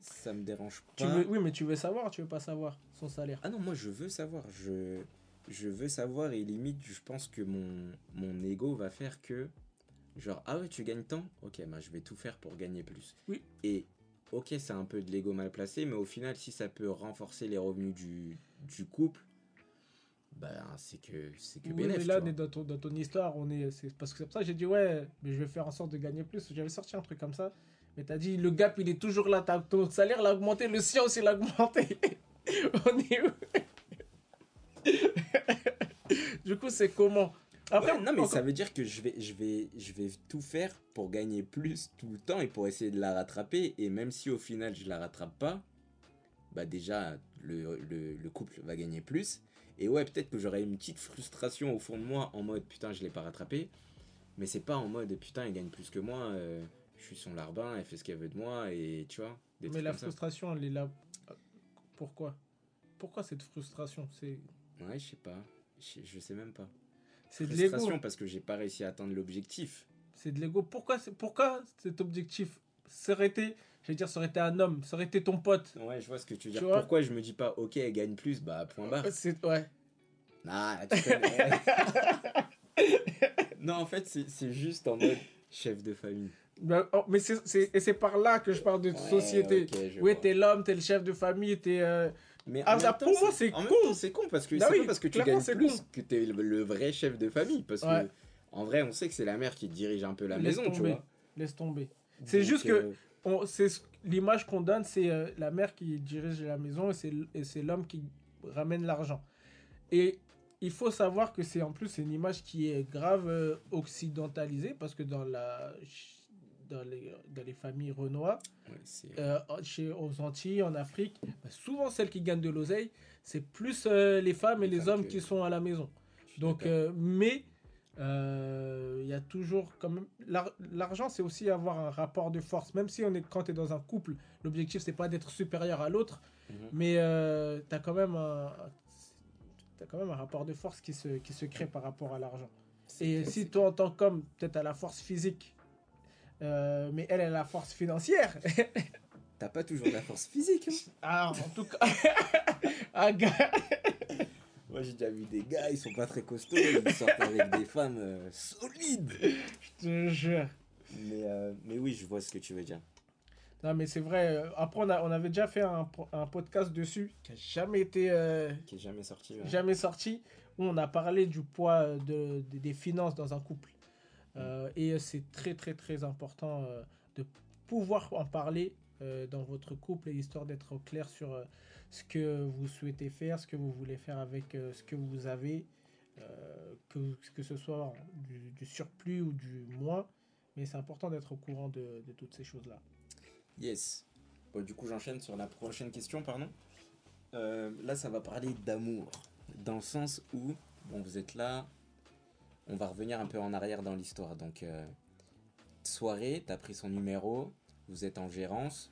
Ça me dérange tu pas. veux, Oui, mais tu veux savoir, tu veux pas savoir son salaire. Ah non, moi, je veux savoir. Je, je veux savoir et limite, je pense que mon, mon ego va faire que, genre, ah ouais, tu gagnes tant? Ok, bah, je vais tout faire pour gagner plus. Oui. Et, ok, c'est un peu de l'ego mal placé, mais au final, si ça peut renforcer les revenus du, du couple, bah, c'est que, c'est que Oui, bénéf, mais là, on est dans ton, dans ton histoire, on est, c'est parce que c'est pour ça que j'ai dit ouais, mais je vais faire en sorte de gagner plus. J'avais sorti un truc comme ça, mais t'as dit le gap il est toujours là, ton salaire l'a augmenté, le sien aussi l'a augmenté. on est où? Du coup, c'est comment? Après, Ouais, non mais encore- ça veut dire que je vais, je, vais, je vais tout faire pour gagner plus tout le temps et pour essayer de la rattraper. Et même si au final je la rattrape pas, bah déjà le, le, le couple va gagner plus. Et ouais, peut-être que j'aurai une petite frustration au fond de moi en mode putain, je l'ai pas rattrapé. Mais c'est pas en mode putain, elle gagne plus que moi, euh, je suis son larbin, elle fait ce qu'elle veut de moi et tu vois. Des mais la ça. frustration, elle est là. Pourquoi? Pourquoi cette frustration? C'est Ouais, je sais pas. Je, sais même pas. c'est de l'ego. Frustration parce que j'ai pas réussi à atteindre l'objectif. C'est de l'ego. Pourquoi, c'est- pourquoi cet objectif Ça aurait été, je dire, ça aurait été un homme, ça aurait été ton pote. Ouais, je vois ce que tu veux Tu dire. vois Pourquoi je me dis pas, ok, elle gagne plus, bah point barre. C'est ouais. Ah, tu connais. non, en fait, c'est juste en mode chef de famille. Ben, oh, mais c'est, c'est- et c'est par là que je parle de Ouais, société. ok, je oui, t'es l'homme, t'es le chef de famille, t'es. euh, Mais Ah, temps, pour moi, c'est con. c'est con parce que Bah c'est oui, pas parce que tu gagnes plus con. que t'es le, le vrai chef de famille. Parce Ouais. que, en vrai, on sait que c'est la mère qui dirige un peu la Laisse maison, tu vois. Laisse tomber. C'est juste que- euh, l'image qu'on donne, c'est euh, la mère qui dirige la maison et c'est, l'homme qui ramène l'argent. Et il faut savoir que c'est en plus une image qui est grave euh, occidentalisée parce que dans la dans les, dans les familles renois, ouais, euh, chez, aux Antilles, en Afrique, bah, souvent celles qui gagnent de l'oseille, c'est plus les femmes et Les hommes que- qui sont à la maison. Donc, mais il y a toujours quand même l'ar- l'argent, c'est aussi avoir un rapport de force. Même si on est quand tu es dans un couple, l'objectif c'est pas d'être supérieur à l'autre, Mhm. mais euh, tu as quand même un t'as quand même un rapport de force qui se, qui se crée par rapport à l'argent. Et si toi, en tant qu'homme, peut-être à la force physique, euh, mais elle, elle a la force financière. T'as pas toujours la force physique. hein. ah, en tout cas. ah, gars. Moi, j'ai déjà vu des gars, ils sont pas très costauds, ils sortent avec des femmes euh, solides. Je te jure. Mais, euh, mais oui, je vois ce que tu veux dire. Non, mais c'est vrai. euh, Après, on, a- on avait déjà fait un, po- un podcast dessus qui a jamais été euh, Qui est jamais sorti. ouais. jamais sorti où on a parlé du poids de, de- des finances dans un couple. Euh, et c'est très très très important euh, de pouvoir en parler dans votre couple, histoire d'être au clair sur ce que vous souhaitez faire, ce que vous voulez faire avec euh, ce que vous avez, euh, que, ce soit du, surplus ou du moins. Mais c'est important d'être au courant de, de toutes ces choses-là. Yes. Bon, du coup, j'enchaîne sur la prochaine question, pardon. Euh, là, ça va parler d'amour. Dans le sens où, bon, vous êtes là, on va revenir un peu en arrière dans l'histoire. Donc, euh, soirée, t'as pris son numéro, vous êtes en gérance,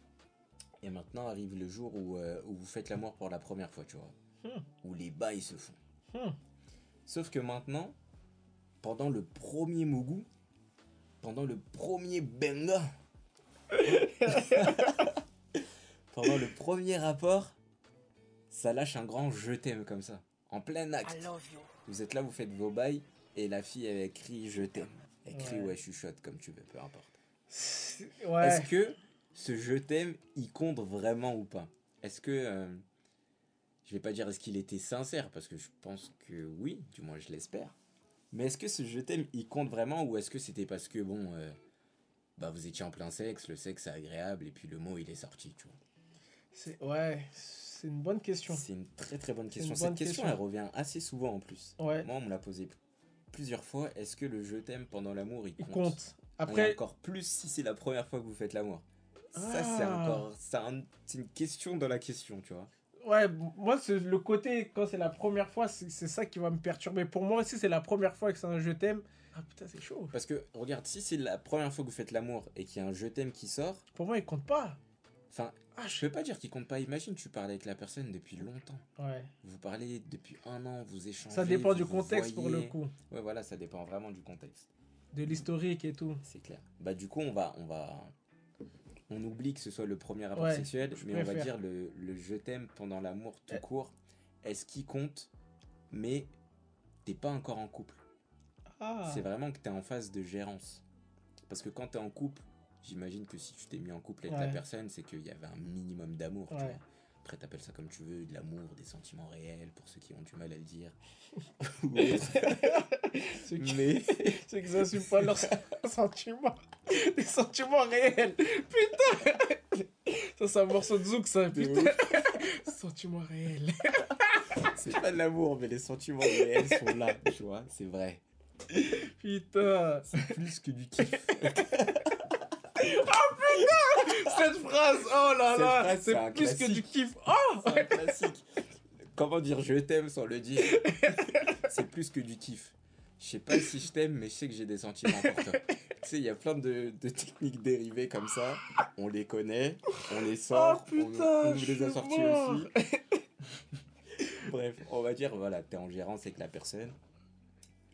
et maintenant arrive le jour où, euh, où vous faites l'amour pour la première fois, tu vois. Hmm. Où les bails se font. Hmm. Sauf que maintenant, pendant le premier mougou, pendant le premier benga, pendant le premier rapport, ça lâche un grand je t'aime comme ça, en plein acte. Vous êtes là, vous faites vos bails, et la fille elle crie je t'aime. Elle crie Ouais. ouais, chuchote comme tu veux, peu importe. Ouais. Est-ce que ce je t'aime, il compte vraiment ou pas? Est-ce que. euh, je vais pas dire est-ce qu'il était sincère, parce que je pense que oui, du moins je l'espère. Mais est-ce que ce je t'aime, il compte vraiment ou est-ce que c'était parce que, bon, euh, bah vous étiez en plein sexe, le sexe c'est agréable et puis le mot il est sorti, tu vois? C'est ouais, c'est une bonne question. C'est une très très bonne question. Cette question, question. elle revient assez souvent en plus. Ouais, Moi, on me l'a posé plusieurs fois. Est-ce que le je t'aime pendant l'amour, il il compte? compte. Et Après, encore plus si c'est la première fois que vous faites l'amour. Ça, c'est Ah. encore. C'est un- c'est une question dans la question, tu vois. ouais, moi, c'est le côté, quand c'est la première fois, c'est ça qui va me perturber. Pour moi aussi, c'est la première fois que c'est un je t'aime. Ah putain, c'est chaud. Parce que, regarde, si c'est la première fois que vous faites l'amour et qu'il y a un je t'aime qui sort, Pour moi, il compte pas. enfin, Ah, je peux pas dire qu'il compte pas. Imagine, tu parles avec la personne depuis longtemps. Ouais. Vous parlez depuis un an, vous échangez. Ça dépend du contexte pour le coup. Ouais, voilà, ça dépend vraiment du contexte. De l'historique et tout. C'est clair. Bah, du coup, on va. On va... On oublie que ce soit le premier rapport Ouais, sexuel, mais on va dire le, le je t'aime pendant l'amour tout court. Est-ce qu'il compte Mais t'es pas encore en couple? Ah. C'est vraiment que tu es en phase de gérance. Parce que quand tu es en couple, j'imagine que si tu t'es mis en couple avec la personne, c'est qu'il y avait un minimum d'amour. tu Ouais. vois. Après, t'appelles ça comme tu veux, de l'amour, des sentiments réels, pour ceux qui ont du mal à le dire. Ceux qui, Mais ceux qui n'assument pas leurs sentiments. Des sentiments réels. Putain. Ça, c'est un morceau de Zouk, ça. Putain. sentiments réels. c'est pas de l'amour, mais les sentiments réels sont là, tu vois, c'est vrai. Putain. C'est plus que du kiff. Cette phrase, oh là là, phrase, c'est plus que classique. du kiff. Oh C'est un classique. Comment dire je t'aime sans le dire C'est plus que du kiff. Je sais pas si je t'aime, mais je sais que j'ai des sentiments pour toi. Tu sais, il y a plein de, de techniques dérivées comme ça. On les connaît, on les sort, Oh, putain, on, vous les a mort. aussi. Bref, on va dire, voilà, t'es en gérance avec la personne.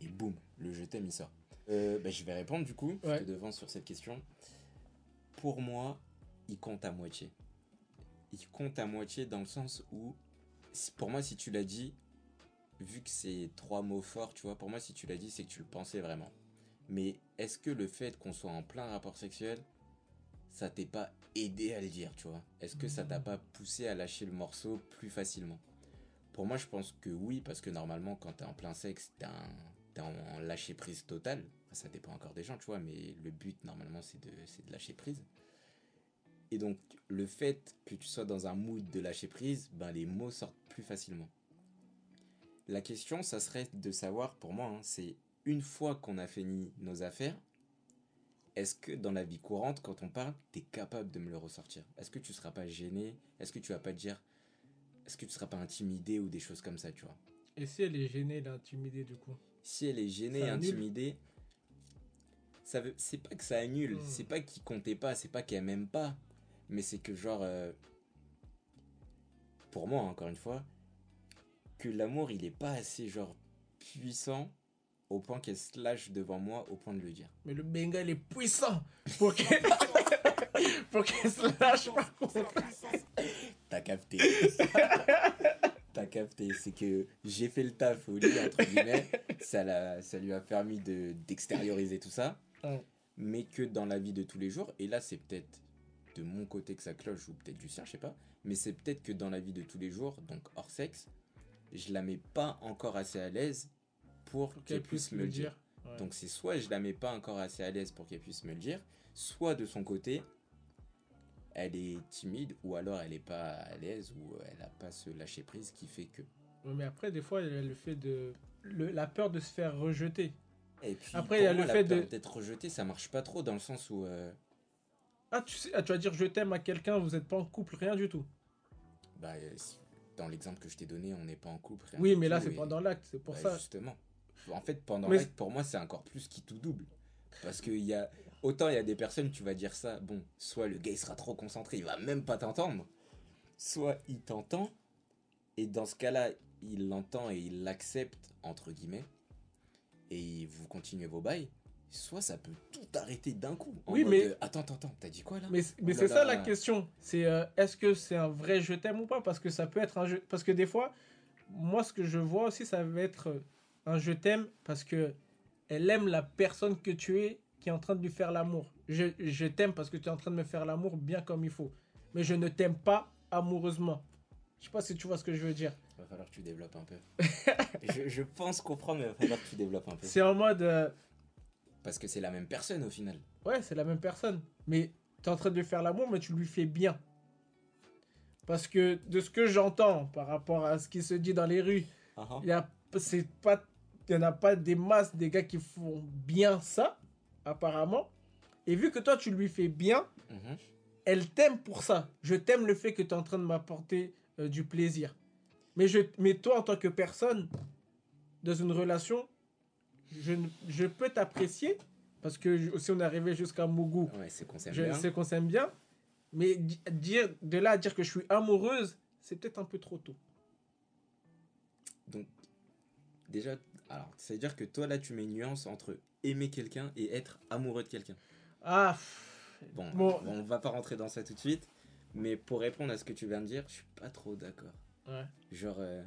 Et boum, le je t'aime, il sort. Euh, bah, je vais répondre du coup, Ouais. je te devance sur cette question. Pour moi, il compte à moitié. Il compte à moitié dans le sens où, pour moi, si tu l'as dit, vu que c'est trois mots forts, tu vois, pour moi, si tu l'as dit, c'est que tu le pensais vraiment. Mais est-ce que le fait qu'on soit en plein rapport sexuel, ça t'est pas aidé à le dire, tu vois? Est-ce que ça t'a pas poussé à lâcher le morceau plus facilement? Pour moi, je pense que oui, parce que normalement, quand t'es en plein sexe, t'es un- en, lâcher prise totale. Ça dépend encore des gens, tu vois, mais le but, normalement, c'est de, c'est de lâcher prise. Et donc, le fait que tu sois dans un mood de lâcher prise, ben, les mots sortent plus facilement. La question, ça serait de savoir, pour moi, hein, c'est une fois qu'on a fini nos affaires, est-ce que dans la vie courante, quand on parle, tu es capable de me le ressortir? Est-ce que tu seras pas gêné? Est-ce que tu vas pas te dire Est-ce que tu seras pas intimidé ou des choses comme ça, tu vois? Et si elle est gênée, elle est intimidée du coup? Si elle est gênée, intimidée, ça veut, c'est pas que ça annule, Hmm. c'est pas qu'il comptait pas, c'est pas qu'elle m'aime pas, mais c'est que genre, euh, pour moi encore une fois, que l'amour il est pas assez genre puissant au point qu'elle se lâche devant moi au point de le dire. Mais le Bengal est puissant pour qu'elle pour qu'elle se lâche par contre. T'as capté. T'as capté, c'est que j'ai fait le taf au lit, entre guillemets, ça, l'a- ça lui a permis de, d'extérioriser tout ça, Ouais. mais que dans la vie de tous les jours, et là c'est peut-être de mon côté que ça cloche, ou peut-être du sien, je sais pas, mais c'est peut-être que dans la vie de tous les jours, donc hors sexe, je la mets pas encore assez à l'aise pour qu'elle puisse me le dire. Ouais. Donc c'est soit je la mets pas encore assez à l'aise pour qu'elle puisse me le dire, soit de son côté, elle est timide ou alors elle est pas à l'aise ou elle a pas ce lâcher prise qui fait que. Ouais, Mais après, des fois, il y a le fait de. le- la peur de se faire rejeter. Et puis Après, il y a moi, le fait de- d'être rejeté, ça marche pas trop dans le sens où euh, Ah, tu sais, ah, tu vas dire je t'aime à quelqu'un, vous n'êtes pas en couple, rien du tout. bah, euh, si- dans l'exemple que je t'ai donné, on n'est pas en couple. rien Oui, mais là, c'est et- pendant l'acte, c'est pour bah, ça. Justement. En fait, pendant Mais- l'acte, pour moi, c'est encore plus qui tout double. Parce que il y a, autant il y a des personnes, tu vas dire ça, bon, soit le gars il sera trop concentré, il va même pas t'entendre, soit il t'entend, et dans ce cas-là, il l'entend et il l'accepte, entre guillemets, et vous continuez vos bails, soit ça peut tout arrêter d'un coup. en Oui, mode, mais- euh, Attends, attends, attends, t'as dit quoi là? Mais, mais Oh c'est ça la question. C'est euh, est-ce que c'est un vrai je t'aime ou pas? Parce que ça peut être un jeu. Parce que des fois, moi, ce que je vois aussi, ça va être euh, un je t'aime parce que elle aime la personne que tu es qui est en train de lui faire l'amour. Je, je t'aime parce que tu es en train de me faire l'amour bien comme il faut. Mais je ne t'aime pas amoureusement. Je sais pas si tu vois ce que je veux dire. Va falloir que tu développes un peu. je, je pense comprendre, mais va falloir que tu développes un peu. C'est en mode. euh, Parce que c'est la même personne au final. Ouais, c'est la même personne. Mais tu es en train de lui faire l'amour, mais tu lui fais bien. Parce que de ce que j'entends par rapport à ce qui se dit dans les rues, Ah, ah. il y a c'est pas il y en a pas des masses des gars qui font bien ça apparemment. Et vu que toi tu lui fais bien, Mhm. elle t'aime pour ça. Je t'aime le fait que tu es en train de m'apporter euh, du plaisir. Mais je mais toi en tant que personne dans une relation, je, peux t'apprécier parce que si on est arrivé jusqu'à Mougou, Ouais, c'est qu'on s'aime bien. s'aime bien, mais di- dire de là à dire que je suis amoureuse, c'est peut-être un peu trop tôt. Donc, déjà, alors, ça veut dire que toi, là, tu mets une nuance entre aimer quelqu'un et être amoureux de quelqu'un. Ah, Bon. bon, on va pas rentrer dans ça tout de suite, mais pour répondre à ce que tu viens de dire, je suis pas trop d'accord. ouais. Genre, euh,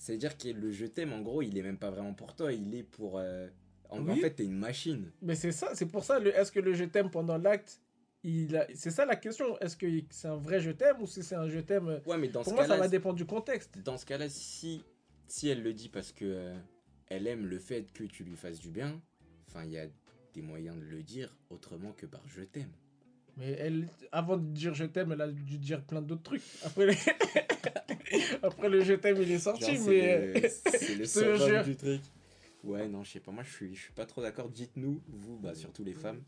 ça veut dire que le je t'aime, en gros, il est même pas vraiment pour toi, il est pour. euh, en, fait, t'es une machine. Mais c'est ça, c'est pour ça, est-ce que le je t'aime pendant l'acte, a- c'est ça la question. Est-ce que c'est un vrai je t'aime ou si c'est un je t'aime euh, Ouais, mais dans Pour ce moi, ça va dépendre du contexte. dans ce cas-là, si, si elle le dit parce que euh, elle aime le fait que tu lui fasses du bien, enfin, il y a des moyens de le dire autrement que par je t'aime. Mais elle, avant de dire je t'aime, elle a dû dire plein d'autres trucs. Après, le- Après le je t'aime, il est sorti, Genre, mais. c'est le, c'est le jure. du truc. Ouais, non, je sais pas, moi je suis, je suis pas trop d'accord. Dites-nous, vous, bah, surtout les femmes,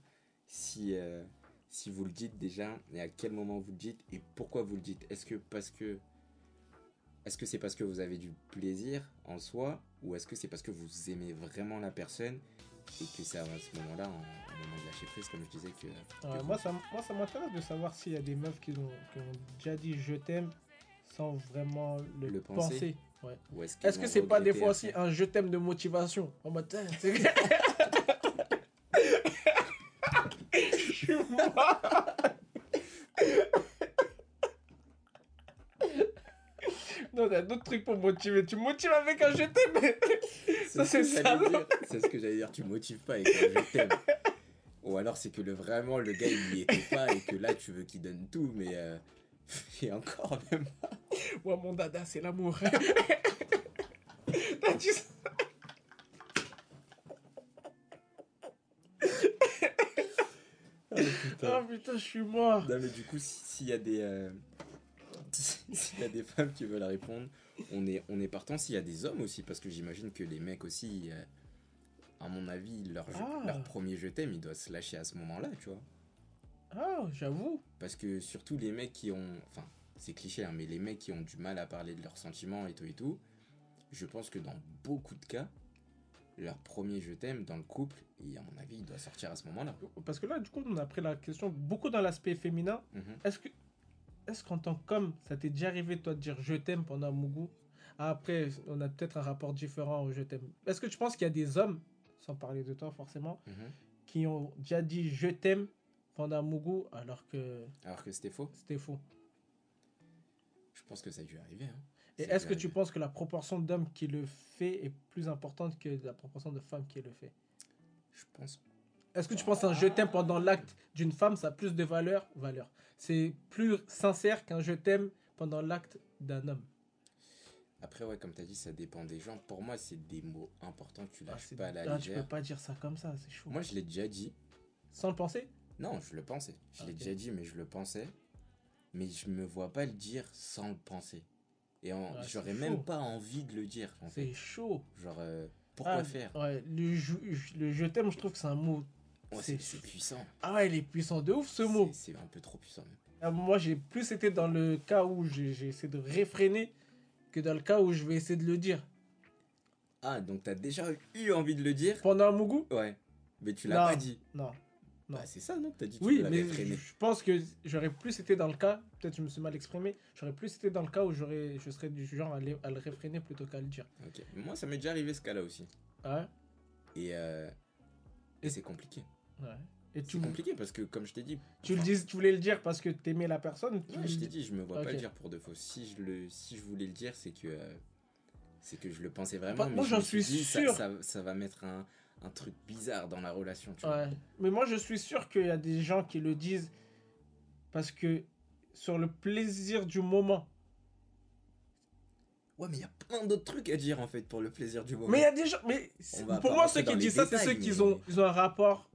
si, euh, si vous le dites déjà, et à quel moment vous le dites, et pourquoi vous le dites? Est-ce que parce que. Est-ce que c'est parce que vous avez du plaisir en soi, ou est-ce que c'est parce que vous aimez vraiment la personne, et que c'est à ce moment-là, en- moment de lâcher prise, comme je disais, que. Ouais, que moi, ça, moi, ça m'intéresse de savoir s'il y a des meufs qui ont, qui ont déjà dit je t'aime sans vraiment le, Le penser. penser. Ouais. ou est-ce Est-ce que c'est pas des fois aussi un je t'aime de motivation? En mode, c'est- Je suis mort. Non, a d'autres trucs pour motiver. Tu motives avec un je t'aime. Ça, ce c'est ça. C'est ce que j'allais dire. Tu motives pas avec un je t'aime. Ou alors c'est que le, vraiment le gars il y était pas et que là tu veux qu'il donne tout, mais euh, et encore même. Moi, mon dada, c'est l'amour. T'as dit ça Ah putain, je suis mort. Non mais du coup si- s'il y a des euh, s'il y a des femmes qui veulent répondre, on est on est partant. S'il y a des hommes aussi parce que j'imagine que les mecs aussi, euh, à mon avis leur Ah. leur premier je t'aime il doit se lâcher à ce moment-là, tu vois. Ah, j'avoue. Parce que surtout les mecs qui ont. Enfin, c'est cliché, hein, mais les mecs qui ont du mal à parler de leurs sentiments et tout et tout, je pense que dans beaucoup de cas, leur premier je t'aime dans le couple, et à mon avis, il doit sortir à ce moment-là. Parce que là, du coup, on a pris la question beaucoup dans l'aspect féminin. Mhm. Est-ce que, est-ce qu'en tant qu'homme, ça t'est déjà arrivé, toi, de dire je t'aime pendant un mougou Ah, Après, on a peut-être un rapport différent au je t'aime. Est-ce que tu penses qu'il y a des hommes, sans parler de toi forcément, Mhm. qui ont déjà dit je t'aime pendant un mougou alors que Alors que c'était faux, c'était faux je pense que ça a dû arriver. hein. Et est-ce que tu penses que la proportion d'hommes qui le fait est plus importante que la proportion de femmes qui le fait? Je pense. Est-ce que tu penses qu'un je t'aime pendant l'acte d'une femme, ça a plus de valeur? Valeur. C'est plus sincère qu'un je t'aime pendant l'acte d'un homme. Après, ouais, comme tu as dit, ça dépend des gens. Pour moi, c'est des mots importants que tu Ah, lâches pas à la ah, tu peux légère. pas dire ça comme ça, c'est chaud. Moi, je l'ai déjà dit. Sans le penser? Non, je le pensais. Je l'ai déjà dit, mais je le pensais. Mais je me vois pas le dire sans le penser. Et en- c'est j'aurais chaud. même pas envie de le dire, en. C'est chaud. Genre, euh, pourquoi Ah, faire? Ouais, le, je, le je t'aime, je trouve que c'est un mot. C'est- puissant. Ah ouais, il est puissant de ouf ce mot. C'est un peu trop puissant. même. Ah, Moi, j'ai plus été dans le cas où j'ai j'ai essayé de réfréner que dans le cas où je vais essayer de le dire. Ah, donc t'as déjà eu envie de le dire Pendant un mougou Ouais. Mais tu l'as pas dit. Non. Non. Bah, c'est ça, non? T'as dit que Oui, tu l'avais mais freiné. je pense que j'aurais plus été dans le cas, peut-être je me suis mal exprimé, j'aurais plus été dans le cas où j'aurais, je serais du genre à, le- à le réfréner plutôt qu'à le dire. Ok. Moi, ça m'est déjà arrivé ce cas-là aussi. Ouais? Et, euh, et Et- c'est compliqué. ouais. Et C'est tu, compliqué parce que, comme je t'ai dit. tu, le dis, tu voulais le dire parce que t'aimais la personne tu Ouais, le je t'ai dit, je me vois pas le dire pour de faux. Si je, le, si je voulais le dire, c'est que, euh, c'est que je le pensais vraiment. Bah, mais moi, je j'en me suis dit, sûr. Ça, ça va mettre un, un truc bizarre dans la relation, tu vois. Ouais. Mais moi, je suis sûr qu'il y a des gens qui le disent parce que sur le plaisir du moment. Ouais, mais il y a plein d'autres trucs à dire en fait pour le plaisir du moment. Mais il y a des gens. Mais c'est- pour moi, ceux qui disent ça, c'est ceux qui ont, ils ont un rapport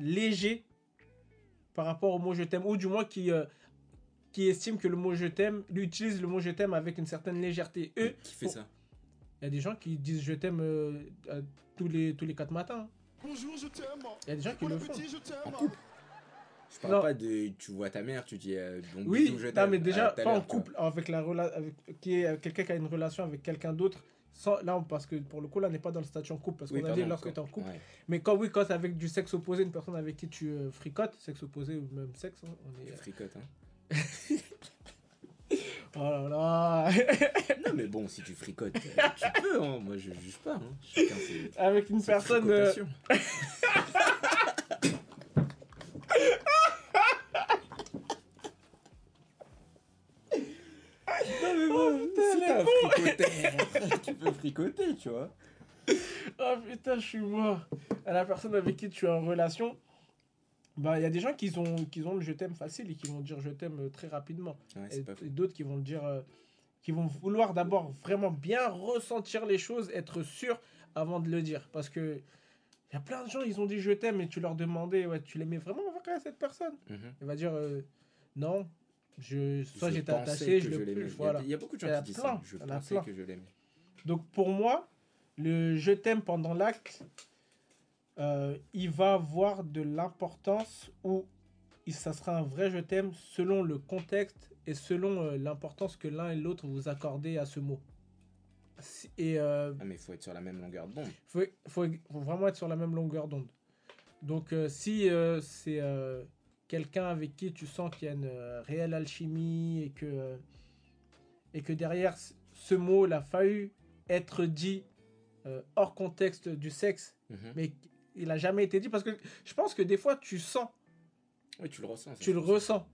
léger par rapport au mot je t'aime, ou du moins qui, euh, qui estiment que le mot je t'aime, utilisent le mot je t'aime avec une certaine légèreté. Eux, Qui fait ça? Il y a des gens qui disent je t'aime euh, tous, les, tous les quatre matins. Bonjour, je t'aime. Il y a des gens qui Bon le font. je En t'aime. couple Je parle Non. pas de. Tu vois ta mère, tu dis euh, bon Oui, bisous, je t'aime. mais déjà, pas en couple, avec la rela- avec, qui est euh, quelqu'un qui a une relation avec quelqu'un d'autre. Sans, là, parce que pour le coup, là, on n'est pas dans le statut en couple. Parce Oui, qu'on a dit lorsque tu es en couple. ouais, Mais quand oui, quand c'est avec du sexe opposé, une personne avec qui tu euh, fricotes, sexe opposé ou même sexe, hein, on tu est. fricotes, hein. Oh là là Non, mais bon, si tu fricotes, euh, tu peux, hein. Moi, je juge pas, hein. Avec une personne. euh, putain, si tu peux fricoter, tu vois. Oh putain, je suis mort. À la personne avec qui tu es en relation, bah il y a des gens qui ont, qui ont le je t'aime facile et qui vont dire je t'aime euh, très rapidement. Ouais, Et, d'autres qui vont le dire, euh, qui vont vouloir d'abord vraiment bien ressentir les choses, être sûr avant de le dire. Parce que il y a plein de gens, ils ont dit je t'aime et tu leur demandais, ouais, tu l'aimais vraiment à cette personne? Mhm. Il va dire euh, non, je, soit j'étais attaché, je le l'aimais. plus. Il y a- Voilà. Il y a beaucoup de Il gens qui disent ça. Je il pensais que je l'aimais. Donc pour moi, le je t'aime pendant l'acte, euh, il va avoir de l'importance ou il- ça sera un vrai je t'aime selon le contexte et selon euh, l'importance que l'un et l'autre vous accordez à ce mot. Et euh, Ah, mais il faut être sur la même longueur d'onde. faut, faut, faut vraiment être sur la même longueur d'onde. Donc si c'est quelqu'un avec qui tu sens qu'il y a une euh, réelle alchimie et que, euh, et que derrière ce mot, il a fallu être dit euh, hors contexte du sexe, Mhm. mais il n'a jamais été dit parce que je pense que des fois tu sens, Oui, tu le ressens. tu le ressens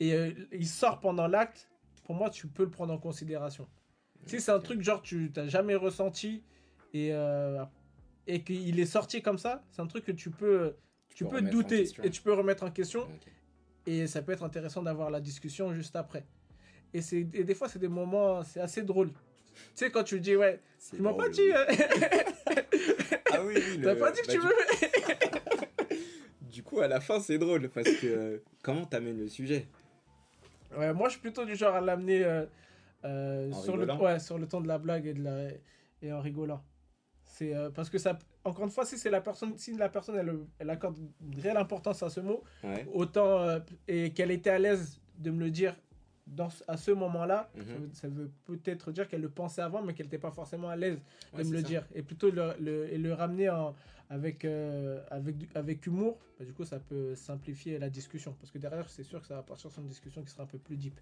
et euh, il sort pendant l'acte, pour moi tu peux le prendre en considération. Si c'est un truc genre tu t'as jamais ressenti et, euh, et qu'il est sorti comme ça, c'est un truc que tu peux, tu peux peux douter et tu peux remettre en question et ça peut être intéressant d'avoir la discussion juste après. Et, c'est, des fois c'est des moments, c'est assez drôle. Tu sais quand tu dis ouais, tu m'as pas dit, oui. euh, Ah oui, oui. t'as le- pas dit que bah, tu veux. Du coup, à la fin, c'est drôle parce que euh, comment t'amènes le sujet? Ouais, moi je suis plutôt du genre à l'amener euh, euh, sur, le, ouais, sur le ton de la blague et, de la, et en rigolant. C'est euh, parce que ça, encore une fois, si c'est la personne, si la personne elle, elle accorde une réelle importance à ce mot, Ouais. autant euh, et qu'elle était à l'aise de me le dire dans, à ce moment-là, Mhm. ça veut- peut-être dire qu'elle le pensait avant, mais qu'elle n'était pas forcément à l'aise de Ouais, me le ça. dire. Et plutôt le, le- et le ramener en- avec, euh, avec, avec humour, bah, du coup, ça peut simplifier la discussion. Parce que derrière, c'est sûr que ça va partir sur une discussion qui sera un peu plus deep.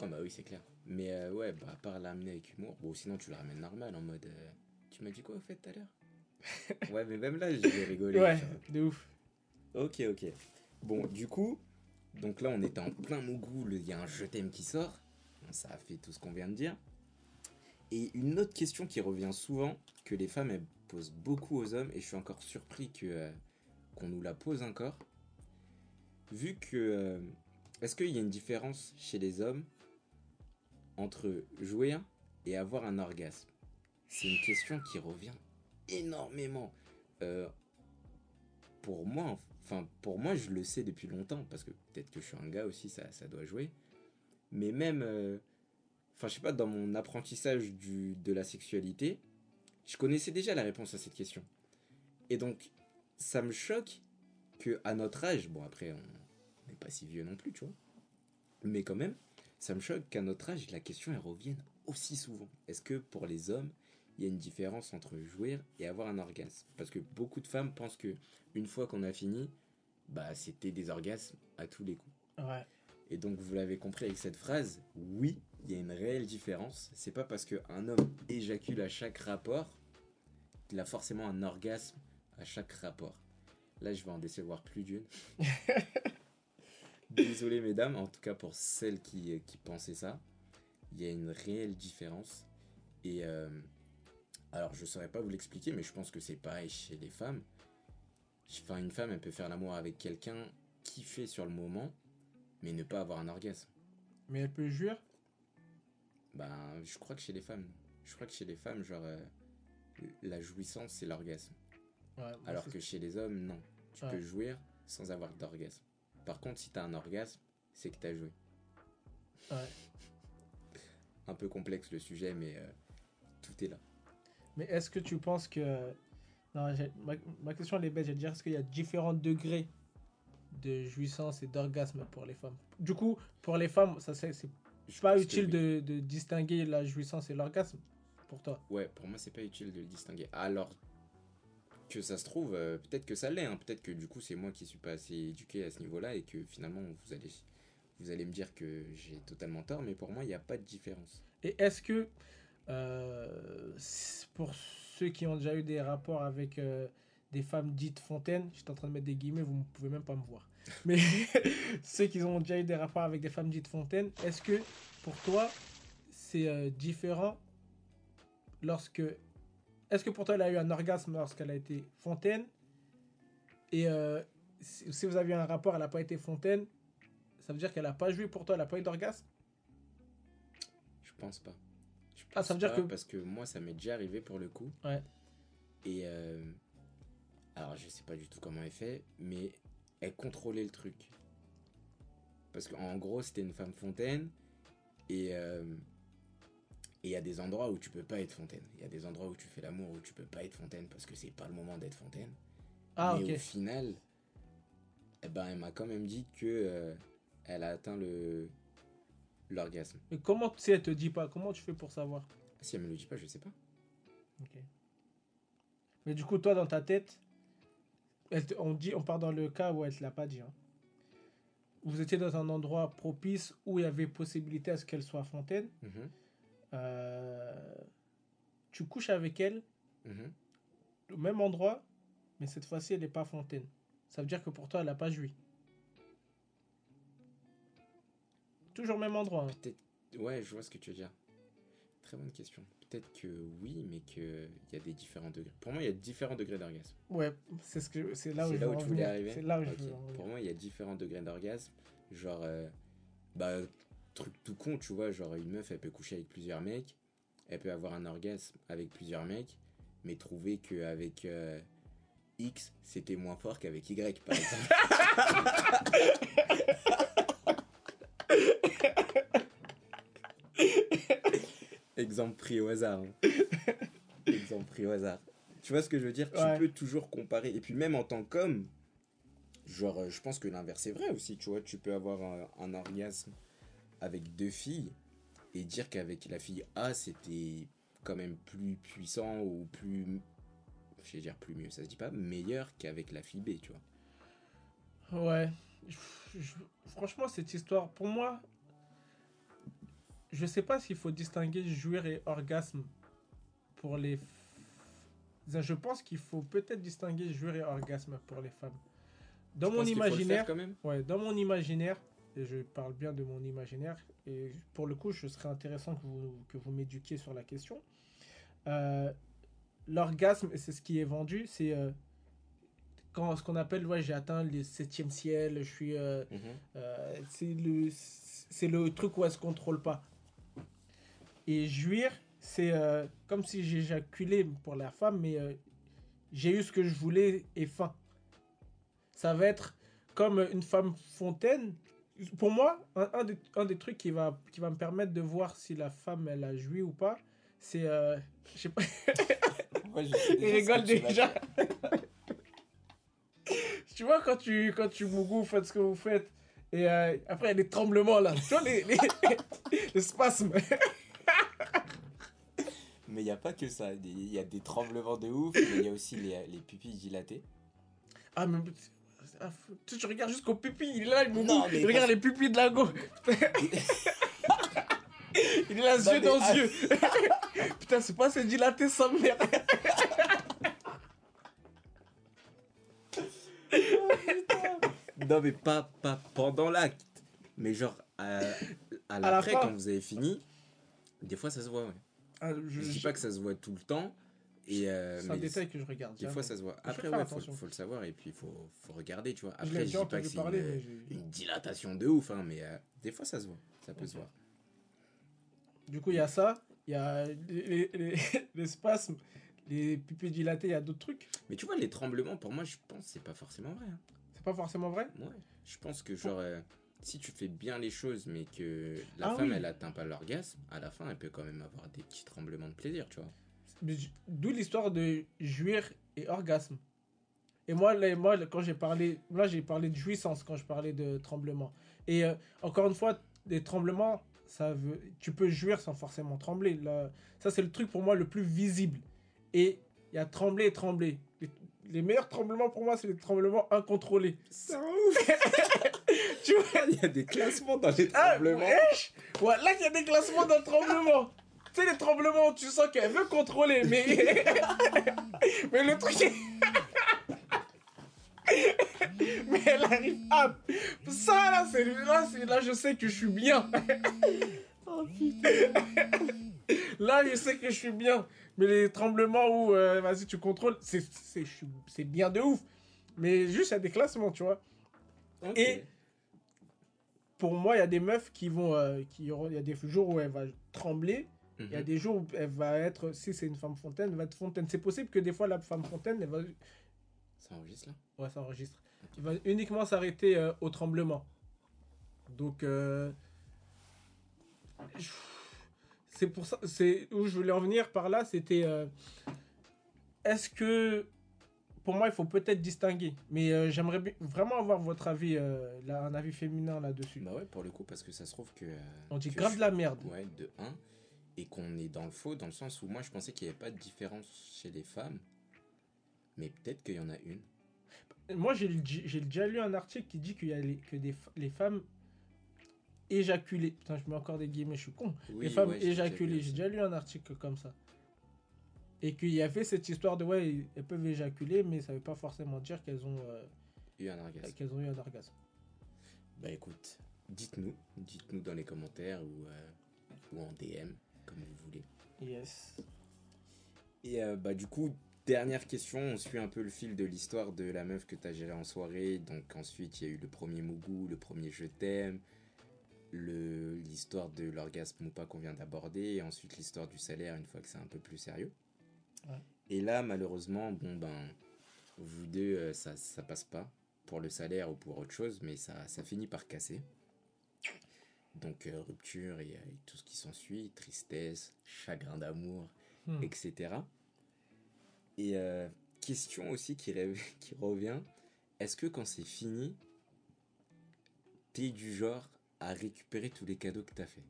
Ah bah oui, c'est clair. Mais euh, ouais, bah, à part l'amener avec humour, bon, sinon tu le ramènes normal en mode. euh, tu m'as dit quoi au fait tout à l'heure? Ouais, mais même là, j'ai rigolé. Ouais, de ouf. Ok, ok. Bon, du coup, donc là, on était en plein Mougou, le- il y a un je t'aime qui sort. Ça a fait tout ce qu'on vient de dire. Et une autre question qui revient souvent, que les femmes elles posent beaucoup aux hommes, et je suis encore surpris que euh, qu'on nous la pose encore. Vu que. euh, Est-ce qu'il y a une différence chez les hommes entre jouer et avoir un orgasme? C'est une question qui revient énormément. Euh, pour moi, enfin, pour moi, je le sais depuis longtemps, parce que peut-être que je suis un gars aussi, ça, ça doit jouer. Mais même. euh, Enfin, je sais pas, dans mon apprentissage du, de la sexualité, je connaissais déjà la réponse à cette question. Et donc, ça me choque que à notre âge, bon après, on n'est pas si vieux non plus, tu vois, mais quand même, ça me choque qu'à notre âge, la question elle revienne aussi souvent. Est-ce que pour les hommes, il y a une différence entre jouir et avoir un orgasme Parce que beaucoup de femmes pensent que une fois qu'on a fini, bah c'était des orgasmes à tous les coups. Ouais. Et donc vous l'avez compris avec cette phrase, oui, il y a une réelle différence. C'est pas parce qu'un homme éjacule à chaque rapport qu'il a forcément un orgasme à chaque rapport. Là, je vais en décevoir plus d'une. Désolé mesdames, en tout cas pour celles qui, qui pensaient ça, il y a une réelle différence. Et euh, alors je saurais pas vous l'expliquer, mais je pense que c'est pareil chez les femmes. Enfin, une femme, elle peut faire l'amour avec quelqu'un, kiffer sur le moment, mais ne pas avoir un orgasme. Mais elle peut jouir? Ben, je crois que chez les femmes, je crois que chez les femmes, genre, euh, la jouissance, c'est l'orgasme. Ouais, Alors que chez les hommes, non. Tu Ouais. peux jouir sans avoir d'orgasme. Par contre, si t'as un orgasme, c'est que t'as joué. Ouais. Un peu complexe le sujet, mais euh, tout est là. Mais est-ce que tu penses que. Non, ma, ma question elle est bête. Je vais dire, est-ce qu'il y a différents degrés de jouissance et d'orgasme pour les femmes? Du coup, pour les femmes, ça c'est pas que utile de, de distinguer la jouissance et l'orgasme pour toi. Ouais, pour moi, c'est pas utile de le distinguer. Alors que ça se trouve, euh, peut-être que ça l'est. hein. Peut-être que du coup, c'est moi qui suis pas assez éduqué à ce niveau-là et que finalement, vous allez, vous allez me dire que j'ai totalement tort. Mais pour moi, il n'y a pas de différence. Et est-ce que, euh, pour ceux qui ont déjà eu des rapports avec euh, des femmes dites fontaines, j'étais en train de mettre des guillemets, vous ne pouvez même pas me voir. Mais ceux qui ont déjà eu des rapports avec des femmes dites fontaines, est-ce que pour toi, c'est euh, différent lorsque. Est-ce que pour toi, elle a eu un orgasme lorsqu'elle a été fontaine Et si, si vous avez eu un rapport, elle n'a pas été fontaine, ça veut dire qu'elle n'a pas joué pour toi, elle n'a pas eu d'orgasme? Je pense pas. Ah, ça veut dire que- Parce que moi, ça m'est déjà arrivé pour le coup. Ouais. Et. euh, alors, je sais pas du tout comment elle fait, mais elle contrôlait le truc. Parce qu'en gros, c'était une femme fontaine. Et. euh, et il y a des endroits où tu peux pas être fontaine. Il y a des endroits où tu fais l'amour où tu peux pas être fontaine parce que c'est pas le moment d'être fontaine. Ah, mais ok. au final, eh ben, elle m'a quand même dit que euh, elle a atteint le l'orgasme. Mais comment, si elle te dit pas, comment tu fais pour savoir? Si elle me le dit pas, je sais pas. Ok. Mais du coup, toi, dans ta tête, elle te- on, dit, on part dans le cas où elle ne te l'a pas dit. hein. Vous étiez dans un endroit propice où il y avait possibilité à ce qu'elle soit fontaine. Mhm, Euh, tu couches avec elle mhm. au même endroit, mais cette fois-ci, elle n'est pas fontaine. Ça veut dire que pour toi, elle n'a pas joui. Toujours au même endroit. hein. Peut-être. Ouais, je vois ce que tu veux dire. Très bonne question. Peut-être que oui, mais qu'il y a des différents degrés. Pour moi, il y a différents degrés d'orgasme. Ouais, c'est ce que c'est là où je là où tu voulais venir. arriver C'est là où je Ok. veux en. Pour moi, il y a différents degrés d'orgasme. Genre, euh, bah, truc tout con, tu vois. Genre, une meuf, elle peut coucher avec plusieurs mecs. Elle peut avoir un orgasme avec plusieurs mecs. Mais trouver qu'avec euh, X, c'était moins fort qu'avec Y, par exemple. Exemple pris au hasard. hein. Exemple pris au hasard. Tu vois ce que je veux dire? Ouais. Tu peux toujours comparer. Et puis même en tant qu'homme, genre, euh, je pense que l'inverse est vrai aussi. Tu vois, tu peux avoir un, un orgasme avec deux filles et dire qu'avec la fille A, c'était quand même plus puissant ou plus... Je vais dire plus mieux, ça se dit pas, meilleur qu'avec la fille B, tu vois. Ouais. Je- je- franchement, cette histoire, pour moi, je sais pas s'il faut distinguer jouir et orgasme pour les. Je pense qu'il faut peut-être distinguer jouir et orgasme pour les femmes. Dans mon imaginaire, quand même ouais, dans mon imaginaire, et je parle bien de mon imaginaire, et pour le coup, je serais intéressant que vous, que vous m'éduquiez sur la question. Euh, L'orgasme, c'est ce qui est vendu, c'est euh, quand ce qu'on appelle, ouais, j'ai atteint le septième ciel, je suis, euh, Mhm. euh, c'est le, c'est le truc où elle se contrôle pas. Et jouir, c'est euh, comme si j'éjaculais pour la femme, mais euh, j'ai eu ce que je voulais et fin. Ça va être comme une femme fontaine. Pour moi, un, un des, un des trucs qui va, qui va me permettre de voir si la femme elle a joui ou pas, c'est. euh, je sais pas, Moi, je sais il déjà ce rigole déjà. tu vois, quand tu, quand tu mougou, faites ce que vous faites. Et après, il y a des tremblements là. Tu vois, les, les, les spasmes. Mais il n'y a pas que ça. Il y a des tremblements de ouf, mais il y a aussi les, les pupilles dilatées. Ah, mais. tu, tu regardes jusqu'aux pupilles. Il est là, il mougou. Non, mais regarde parce- les pupilles de la go. il est là, yeux dans ah. yeux. Putain, c'est pas assez dilaté, sa mère. Non, mais pas, pas pendant l'acte. Mais genre, à, à la l'après, fin. quand vous avez fini, des fois ça se voit, ouais. Ah, je, Je dis je- pas que ça se voit tout le temps. Et euh, c'est un mais détail que je regarde. des fois ça se voit. Après, ouais, faut, le savoir et puis il faut, faut regarder, tu vois. Je Après, je, déjà dis pas que c'est une, une dilatation de ouf, hein, mais euh, des fois ça se voit. Ça peut se voir. Du coup, il y a ça. Il y a les, les, les- les spasmes, les pupilles dilatées, il y a d'autres trucs. Mais tu vois, les tremblements, pour moi, je pense que c'est pas forcément vrai. hein. C'est pas forcément vrai? Ouais. Je pense que, genre, euh, si tu fais bien les choses, mais que la Ah femme, oui. elle atteint pas l'orgasme, à la fin, elle peut quand même avoir des petits tremblements de plaisir, tu vois. D'où l'histoire de jouir et orgasme. Et moi, là, moi quand j'ai parlé, là j'ai parlé de jouissance quand je parlais de tremblement. Et euh, encore une fois, les tremblements, ça veut, tu peux jouir sans forcément trembler. Là, ça c'est le truc pour moi le plus visible. Et il y a trembler et trembler. Les, meilleurs tremblements pour moi, c'est les tremblements incontrôlés. C'est ouf Tu vois? Il y a des classements dans les Ah, tremblements. wesh Ouais, là, il y a des classements dans le tremblement. Tu sais, les tremblements tu sens qu'elle veut contrôler, mais. mais le truc. est- mais elle arrive à. Ça, là, c'est là, là, je sais que je suis bien. là, je sais que je suis bien. Mais les tremblements où, euh, vas-y, tu contrôles, c'est bien de ouf. Mais juste, il y a des classements, tu vois. Et- pour moi, il y a des meufs qui vont. euh, qui il y a des jours où elle va trembler. Il y a Mhm. des jours où elle va être. Si c'est une femme fontaine, elle va être fontaine. C'est possible que des fois, la femme fontaine, elle va. Ça enregistre là? Ouais, ça enregistre. Il va uniquement s'arrêter euh, au tremblement. Donc. euh, je- C'est pour ça. C'est où je voulais en venir par là. C'était. euh, Est-ce que. Pour moi, il faut peut-être distinguer. Mais euh, j'aimerais vraiment avoir votre avis, euh, là, un avis féminin là-dessus. Bah ouais, pour le coup, parce que ça se trouve que. euh, On dit que grave de la merde. Ouais, de 1. Et qu'on est dans le faux, dans le sens où moi je pensais qu'il n'y avait pas de différence chez les femmes. Mais peut-être qu'il y en a une. Moi, j'ai déjà lu un article qui dit qu'il y a les, que des, les femmes éjaculées. Putain, je mets encore des guillemets, je suis con. Oui, les femmes ouais, j'ai déjà éjaculées. J'ai déjà lu un article comme ça. Et qu'il y avait cette histoire de ouais, elles peuvent éjaculer, mais ça veut pas forcément dire qu'elles ont, euh, Eu un orgasme. qu'elles ont eu un orgasme. Bah écoute, dites-nous. Dites-nous dans les commentaires ou, euh, ou en DM, comme vous voulez. Yes. Et euh, bah du coup, dernière question, on suit un peu le fil de l'histoire de la meuf que t'as gérée en soirée. Donc ensuite, il y a eu le premier mougou, le premier je t'aime, l'histoire de l'orgasme ou pas qu'on vient d'aborder, et ensuite l'histoire du salaire une fois que c'est un peu plus sérieux. Ouais. Et là, malheureusement, bon ben, vous deux, euh, ça, ça passe pas pour le salaire ou pour autre chose, mais ça, ça finit par casser. Donc euh, rupture et, euh, et tout ce qui s'ensuit, tristesse, chagrin d'amour, Hmm. etc. Et euh, question aussi qui, rêve- qui revient, est-ce que quand c'est fini, t'es du genre à récupérer tous les cadeaux que t'as fait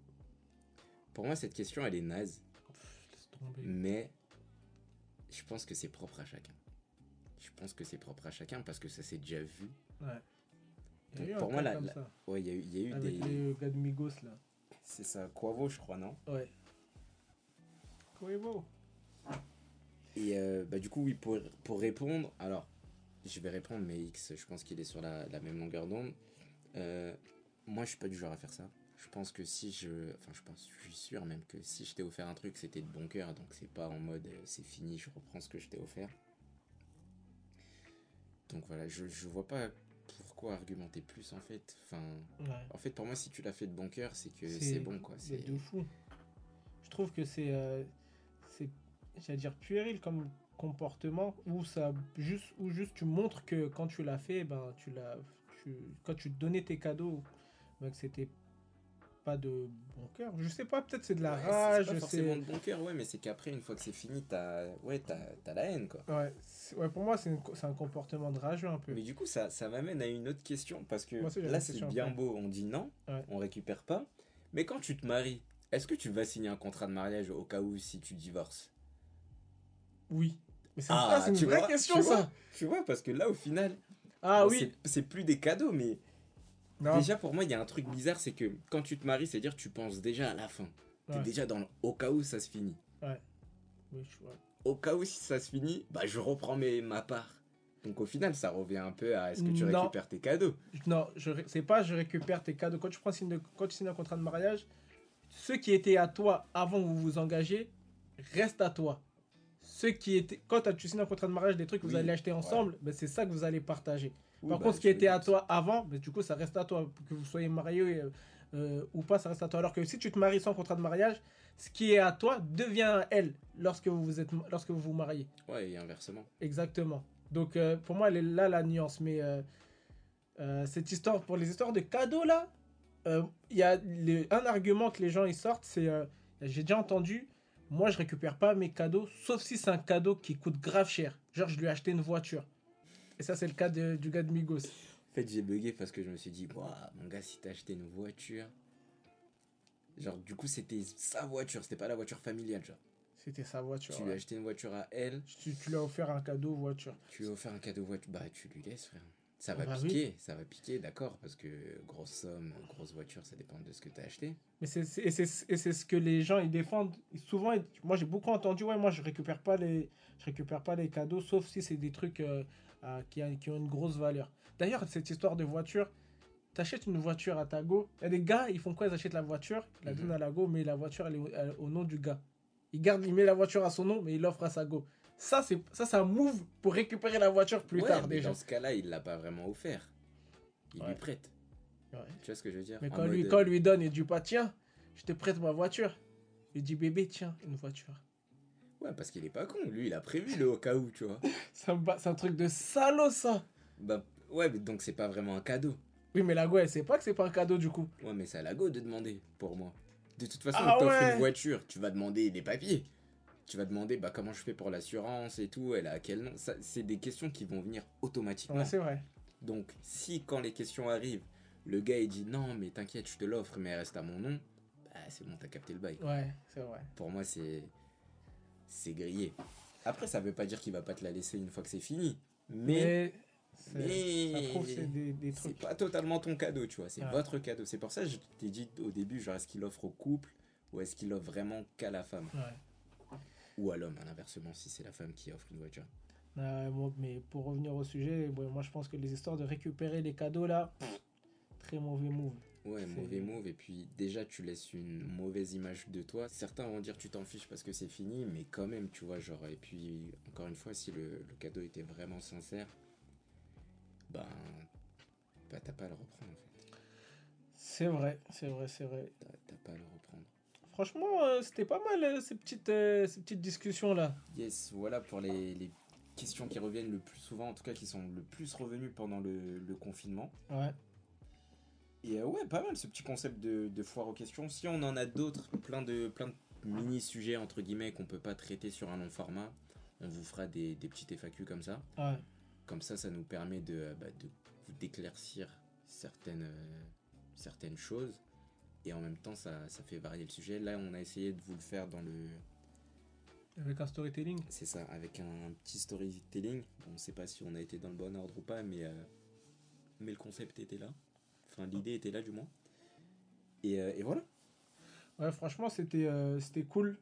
Pour moi, cette question, elle est naze, Pff, laisse tomber. mais je pense que c'est propre à chacun. Je pense que c'est propre à chacun parce que ça s'est déjà vu. Ouais. Il y a Donc, eu un pour moi, la- comme la- ça, Ouais, il y a eu, il y a eu avec des... les gars de Migos là. C'est ça, Quavo, je crois, non? Ouais. Quavo. Et euh, bah, du coup, oui, pour, pour répondre, alors, je vais répondre, mais X, je pense qu'il est sur la, la même longueur d'onde. Euh, Moi, je suis pas du genre à faire ça. Je pense que si je. Enfin, je pense, je suis sûr même que si je t'ai offert un truc, c'était de bon cœur. Donc, c'est pas en mode euh, c'est fini, je reprends ce que je t'ai offert. Donc, voilà, je, je vois pas pourquoi argumenter plus en fait. Enfin, Ouais. en fait, pour moi, si tu l'as fait de bon cœur, c'est que C'est- bon quoi. C'est C'est de fou. Je trouve que c'est, euh, c'est, j'allais dire puéril comme comportement où ça juste ou juste tu montres que quand tu l'as fait, ben tu l'as, tu, quand tu donnais tes cadeaux, que c'était pas de bon cœur. Je sais pas, peut-être c'est de la Ouais, rage, c'est pas forcément de bon cœur, ouais, mais c'est qu'après, une fois que c'est fini, t'as ouais, t'as t'as la haine quoi. Ouais, ouais, pour moi c'est, une un comportement de rageux un peu. Mais du coup, ça, ça m'amène à une autre question parce que Moi là, c'est bien beau, on dit non, Ouais. on récupère pas. Mais quand tu te maries, est-ce que tu vas signer un contrat de mariage au cas où si tu divorces? Oui. Mais c'est, Ah, c'est une tu vraie vois, question tu ça. vois. Tu vois, parce que là, au final, Ah bon, oui. c'est plus des cadeaux, mais Non. déjà pour moi, il y a un truc bizarre, c'est que quand tu te maries, c'est-à-dire tu penses déjà à la fin. T'es Ouais. déjà dans le au cas où ça se finit. Oui, je- ouais. Au cas où si ça se finit, bah je reprends mes, ma part. Donc au final, ça revient un peu à est-ce que tu Non. récupères tes cadeaux Non, je, c'est pas je récupère tes cadeaux. Quand tu, prends signe de, quand tu signes un contrat de mariage, ceux qui étaient à toi avant que vous vous engagez restent à toi. Ceux qui étaient. Quand tu signes un contrat de mariage, des trucs que vous allez acheter ensemble, ben, c'est ça que vous allez partager. Oui, Par bah, contre, ce qui était à toi avant, ben, du coup, ça reste à toi. Que vous soyez marié euh, ou pas, ça reste à toi. Alors que si tu te maries sans contrat de mariage, ce qui est à toi devient à elle lorsque vous vous, êtes, lorsque vous vous mariez. Ouais, et inversement. Exactement. Donc euh, pour moi, elle est là la nuance. Mais euh, cette histoire, pour les histoires de cadeaux là, il y a un argument que les gens ils sortent, c'est j'ai déjà entendu, moi je récupère pas mes cadeaux, sauf si c'est un cadeau qui coûte grave cher. Genre je lui ai acheté une voiture. Et ça c'est le cas de- du gars de Migos. En fait, j'ai bugué parce que je me suis dit, Ouah, mon gars, si t'as acheté une voiture. Genre, du coup, c'était sa voiture, c'était pas la voiture familiale. Genre, C'était sa voiture. tu lui as ouais. acheté une voiture à elle, Tu, tu lui as offert un cadeau voiture. tu lui as offert un cadeau voiture, bah tu lui laisses, frère. Ça va Bah oui. piquer, ça va piquer, d'accord, parce que grosse somme, grosse voiture, ça dépend de ce que t'as acheté. Mais c'est c'est- et c'est et c'est ce que les gens ils défendent. Souvent, moi j'ai beaucoup entendu, ouais, moi je récupère pas les, je récupère pas les cadeaux, sauf si c'est des trucs euh, euh, qui, a- qui ont une grosse valeur. D'ailleurs, cette histoire de voiture, t'achètes une voiture à ta go. Il y a des gars, ils font quoi? Ils achètent la voiture, ils la Mhm. donnent à la go, mais la voiture elle est au, elle est au nom du gars. Il garde, il met la voiture à son nom, mais il l'offre à sa go. Ça, c'est ça, c'est un move pour récupérer la voiture plus Ouais, tard mais déjà. Dans ce cas-là, il l'a pas vraiment offert. Il Ouais. lui prête. Ouais. Tu vois ce que je veux dire? Mais quand lui, mode, quand lui donne, il dit pas tiens, je te prête ma voiture. Il dit bébé, tiens, une voiture. Ouais, parce qu'il est pas con. Lui, il a prévu le au cas où, tu vois. C'est un, truc de salaud, ça. Bah, ouais, mais donc c'est pas vraiment un cadeau. Oui, mais la go, elle sait pas que c'est pas un cadeau, du coup. Ouais, mais c'est à la go de demander, pour moi. De toute façon, Ah on t'offre ouais. une voiture, tu vas demander des papiers. Tu vas demander, bah, comment je fais pour l'assurance et tout, elle a quel nom. C'est des questions qui vont venir automatiquement. Ouais, c'est vrai. Donc, si quand les questions arrivent, le gars il dit non, mais t'inquiète, je te l'offre, mais elle reste à mon nom, bah, c'est bon, t'as capté le bail. Ouais, c'est vrai. Pour moi, c'est. C'est grillé. Après, ça veut pas dire qu'il va pas te la laisser une fois que c'est fini. Mais. Mais, c'est- mais- pas totalement ton cadeau, tu vois. C'est Ouais. votre cadeau. C'est pour ça que je t'ai dit au début, genre, est-ce qu'il offre au couple ou est-ce qu'il offre vraiment qu'à la femme? Ouais. Ou à l'homme, hein, inversement, si c'est la femme qui offre une voiture. Euh, bon, mais pour revenir au sujet, moi je pense que les histoires de récupérer les cadeaux là, pff, très mauvais move. Ouais, mauvais move. Et puis, déjà, tu laisses une mauvaise image de toi. Certains vont dire tu t'en fiches parce que c'est fini, mais quand même, tu vois, genre. Et puis, encore une fois, si le, le cadeau était vraiment sincère, ben. Bah, t'as pas à le reprendre, en fait. C'est vrai, c'est vrai, c'est vrai. T'as t'as pas à le reprendre. Franchement, euh, c'était pas mal euh, ces petites, euh, ces petites discussions là. Yes, voilà pour les, les questions qui reviennent le plus souvent, en tout cas qui sont le plus revenues pendant le, le confinement. Ouais. Et euh, ouais, pas mal ce petit concept de, de foire aux questions. Si on en a d'autres, plein de, plein de mini-sujets entre guillemets qu'on peut pas traiter sur un long format, on vous fera des, des petites FAQ comme ça. Ouais. Comme ça, ça nous permet de, euh, bah, de vous d'éclaircir certaines, euh, certaines choses. Et en même temps, ça, ça fait varier le sujet. Là, on a essayé de vous le faire dans le, Avec un storytelling. C'est ça, avec un petit storytelling. On ne sait pas si on a été dans le bon ordre ou pas, mais, euh, mais le concept était là. Enfin, l'idée était là, du moins. Et, euh, et voilà. Ouais, franchement, c'était euh, c'était cool.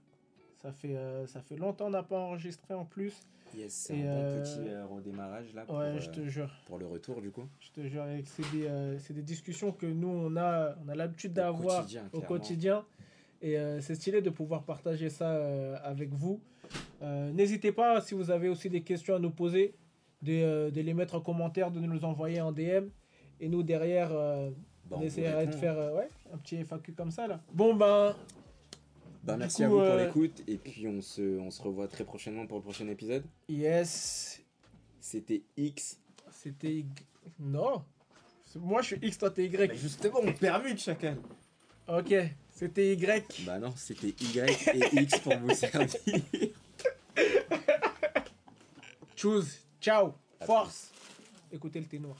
Ça fait, euh, ça fait longtemps qu'on n'a pas enregistré en plus. Yes, c'est un euh, petit redémarrage là pour, Ouais, je te jure. pour le retour du coup. Je te jure, c'est des, euh, c'est des discussions que nous, on a, on a l'habitude d'avoir au quotidien. Et euh, c'est stylé de pouvoir partager ça avec vous. N'hésitez pas, si vous avez aussi des questions à nous poser, de, de les mettre en commentaire, de nous les envoyer en DM. Et nous, derrière, euh, Bah, on, on vous essaiera de faire euh, ouais, un petit FAQ comme ça. Là. Bon, ben, Bah, Du merci coup, à vous pour euh, l'écoute et puis on se, on se revoit très prochainement pour le prochain épisode. yes. C'était X. C'était. Y- Non. Moi, je suis X, toi, t'es Y. justement, on permute chacun. Ok, c'était Y. Bah non, c'était Y et X pour vous servir. Choose. Ciao. Force. Écoutez le thé noir.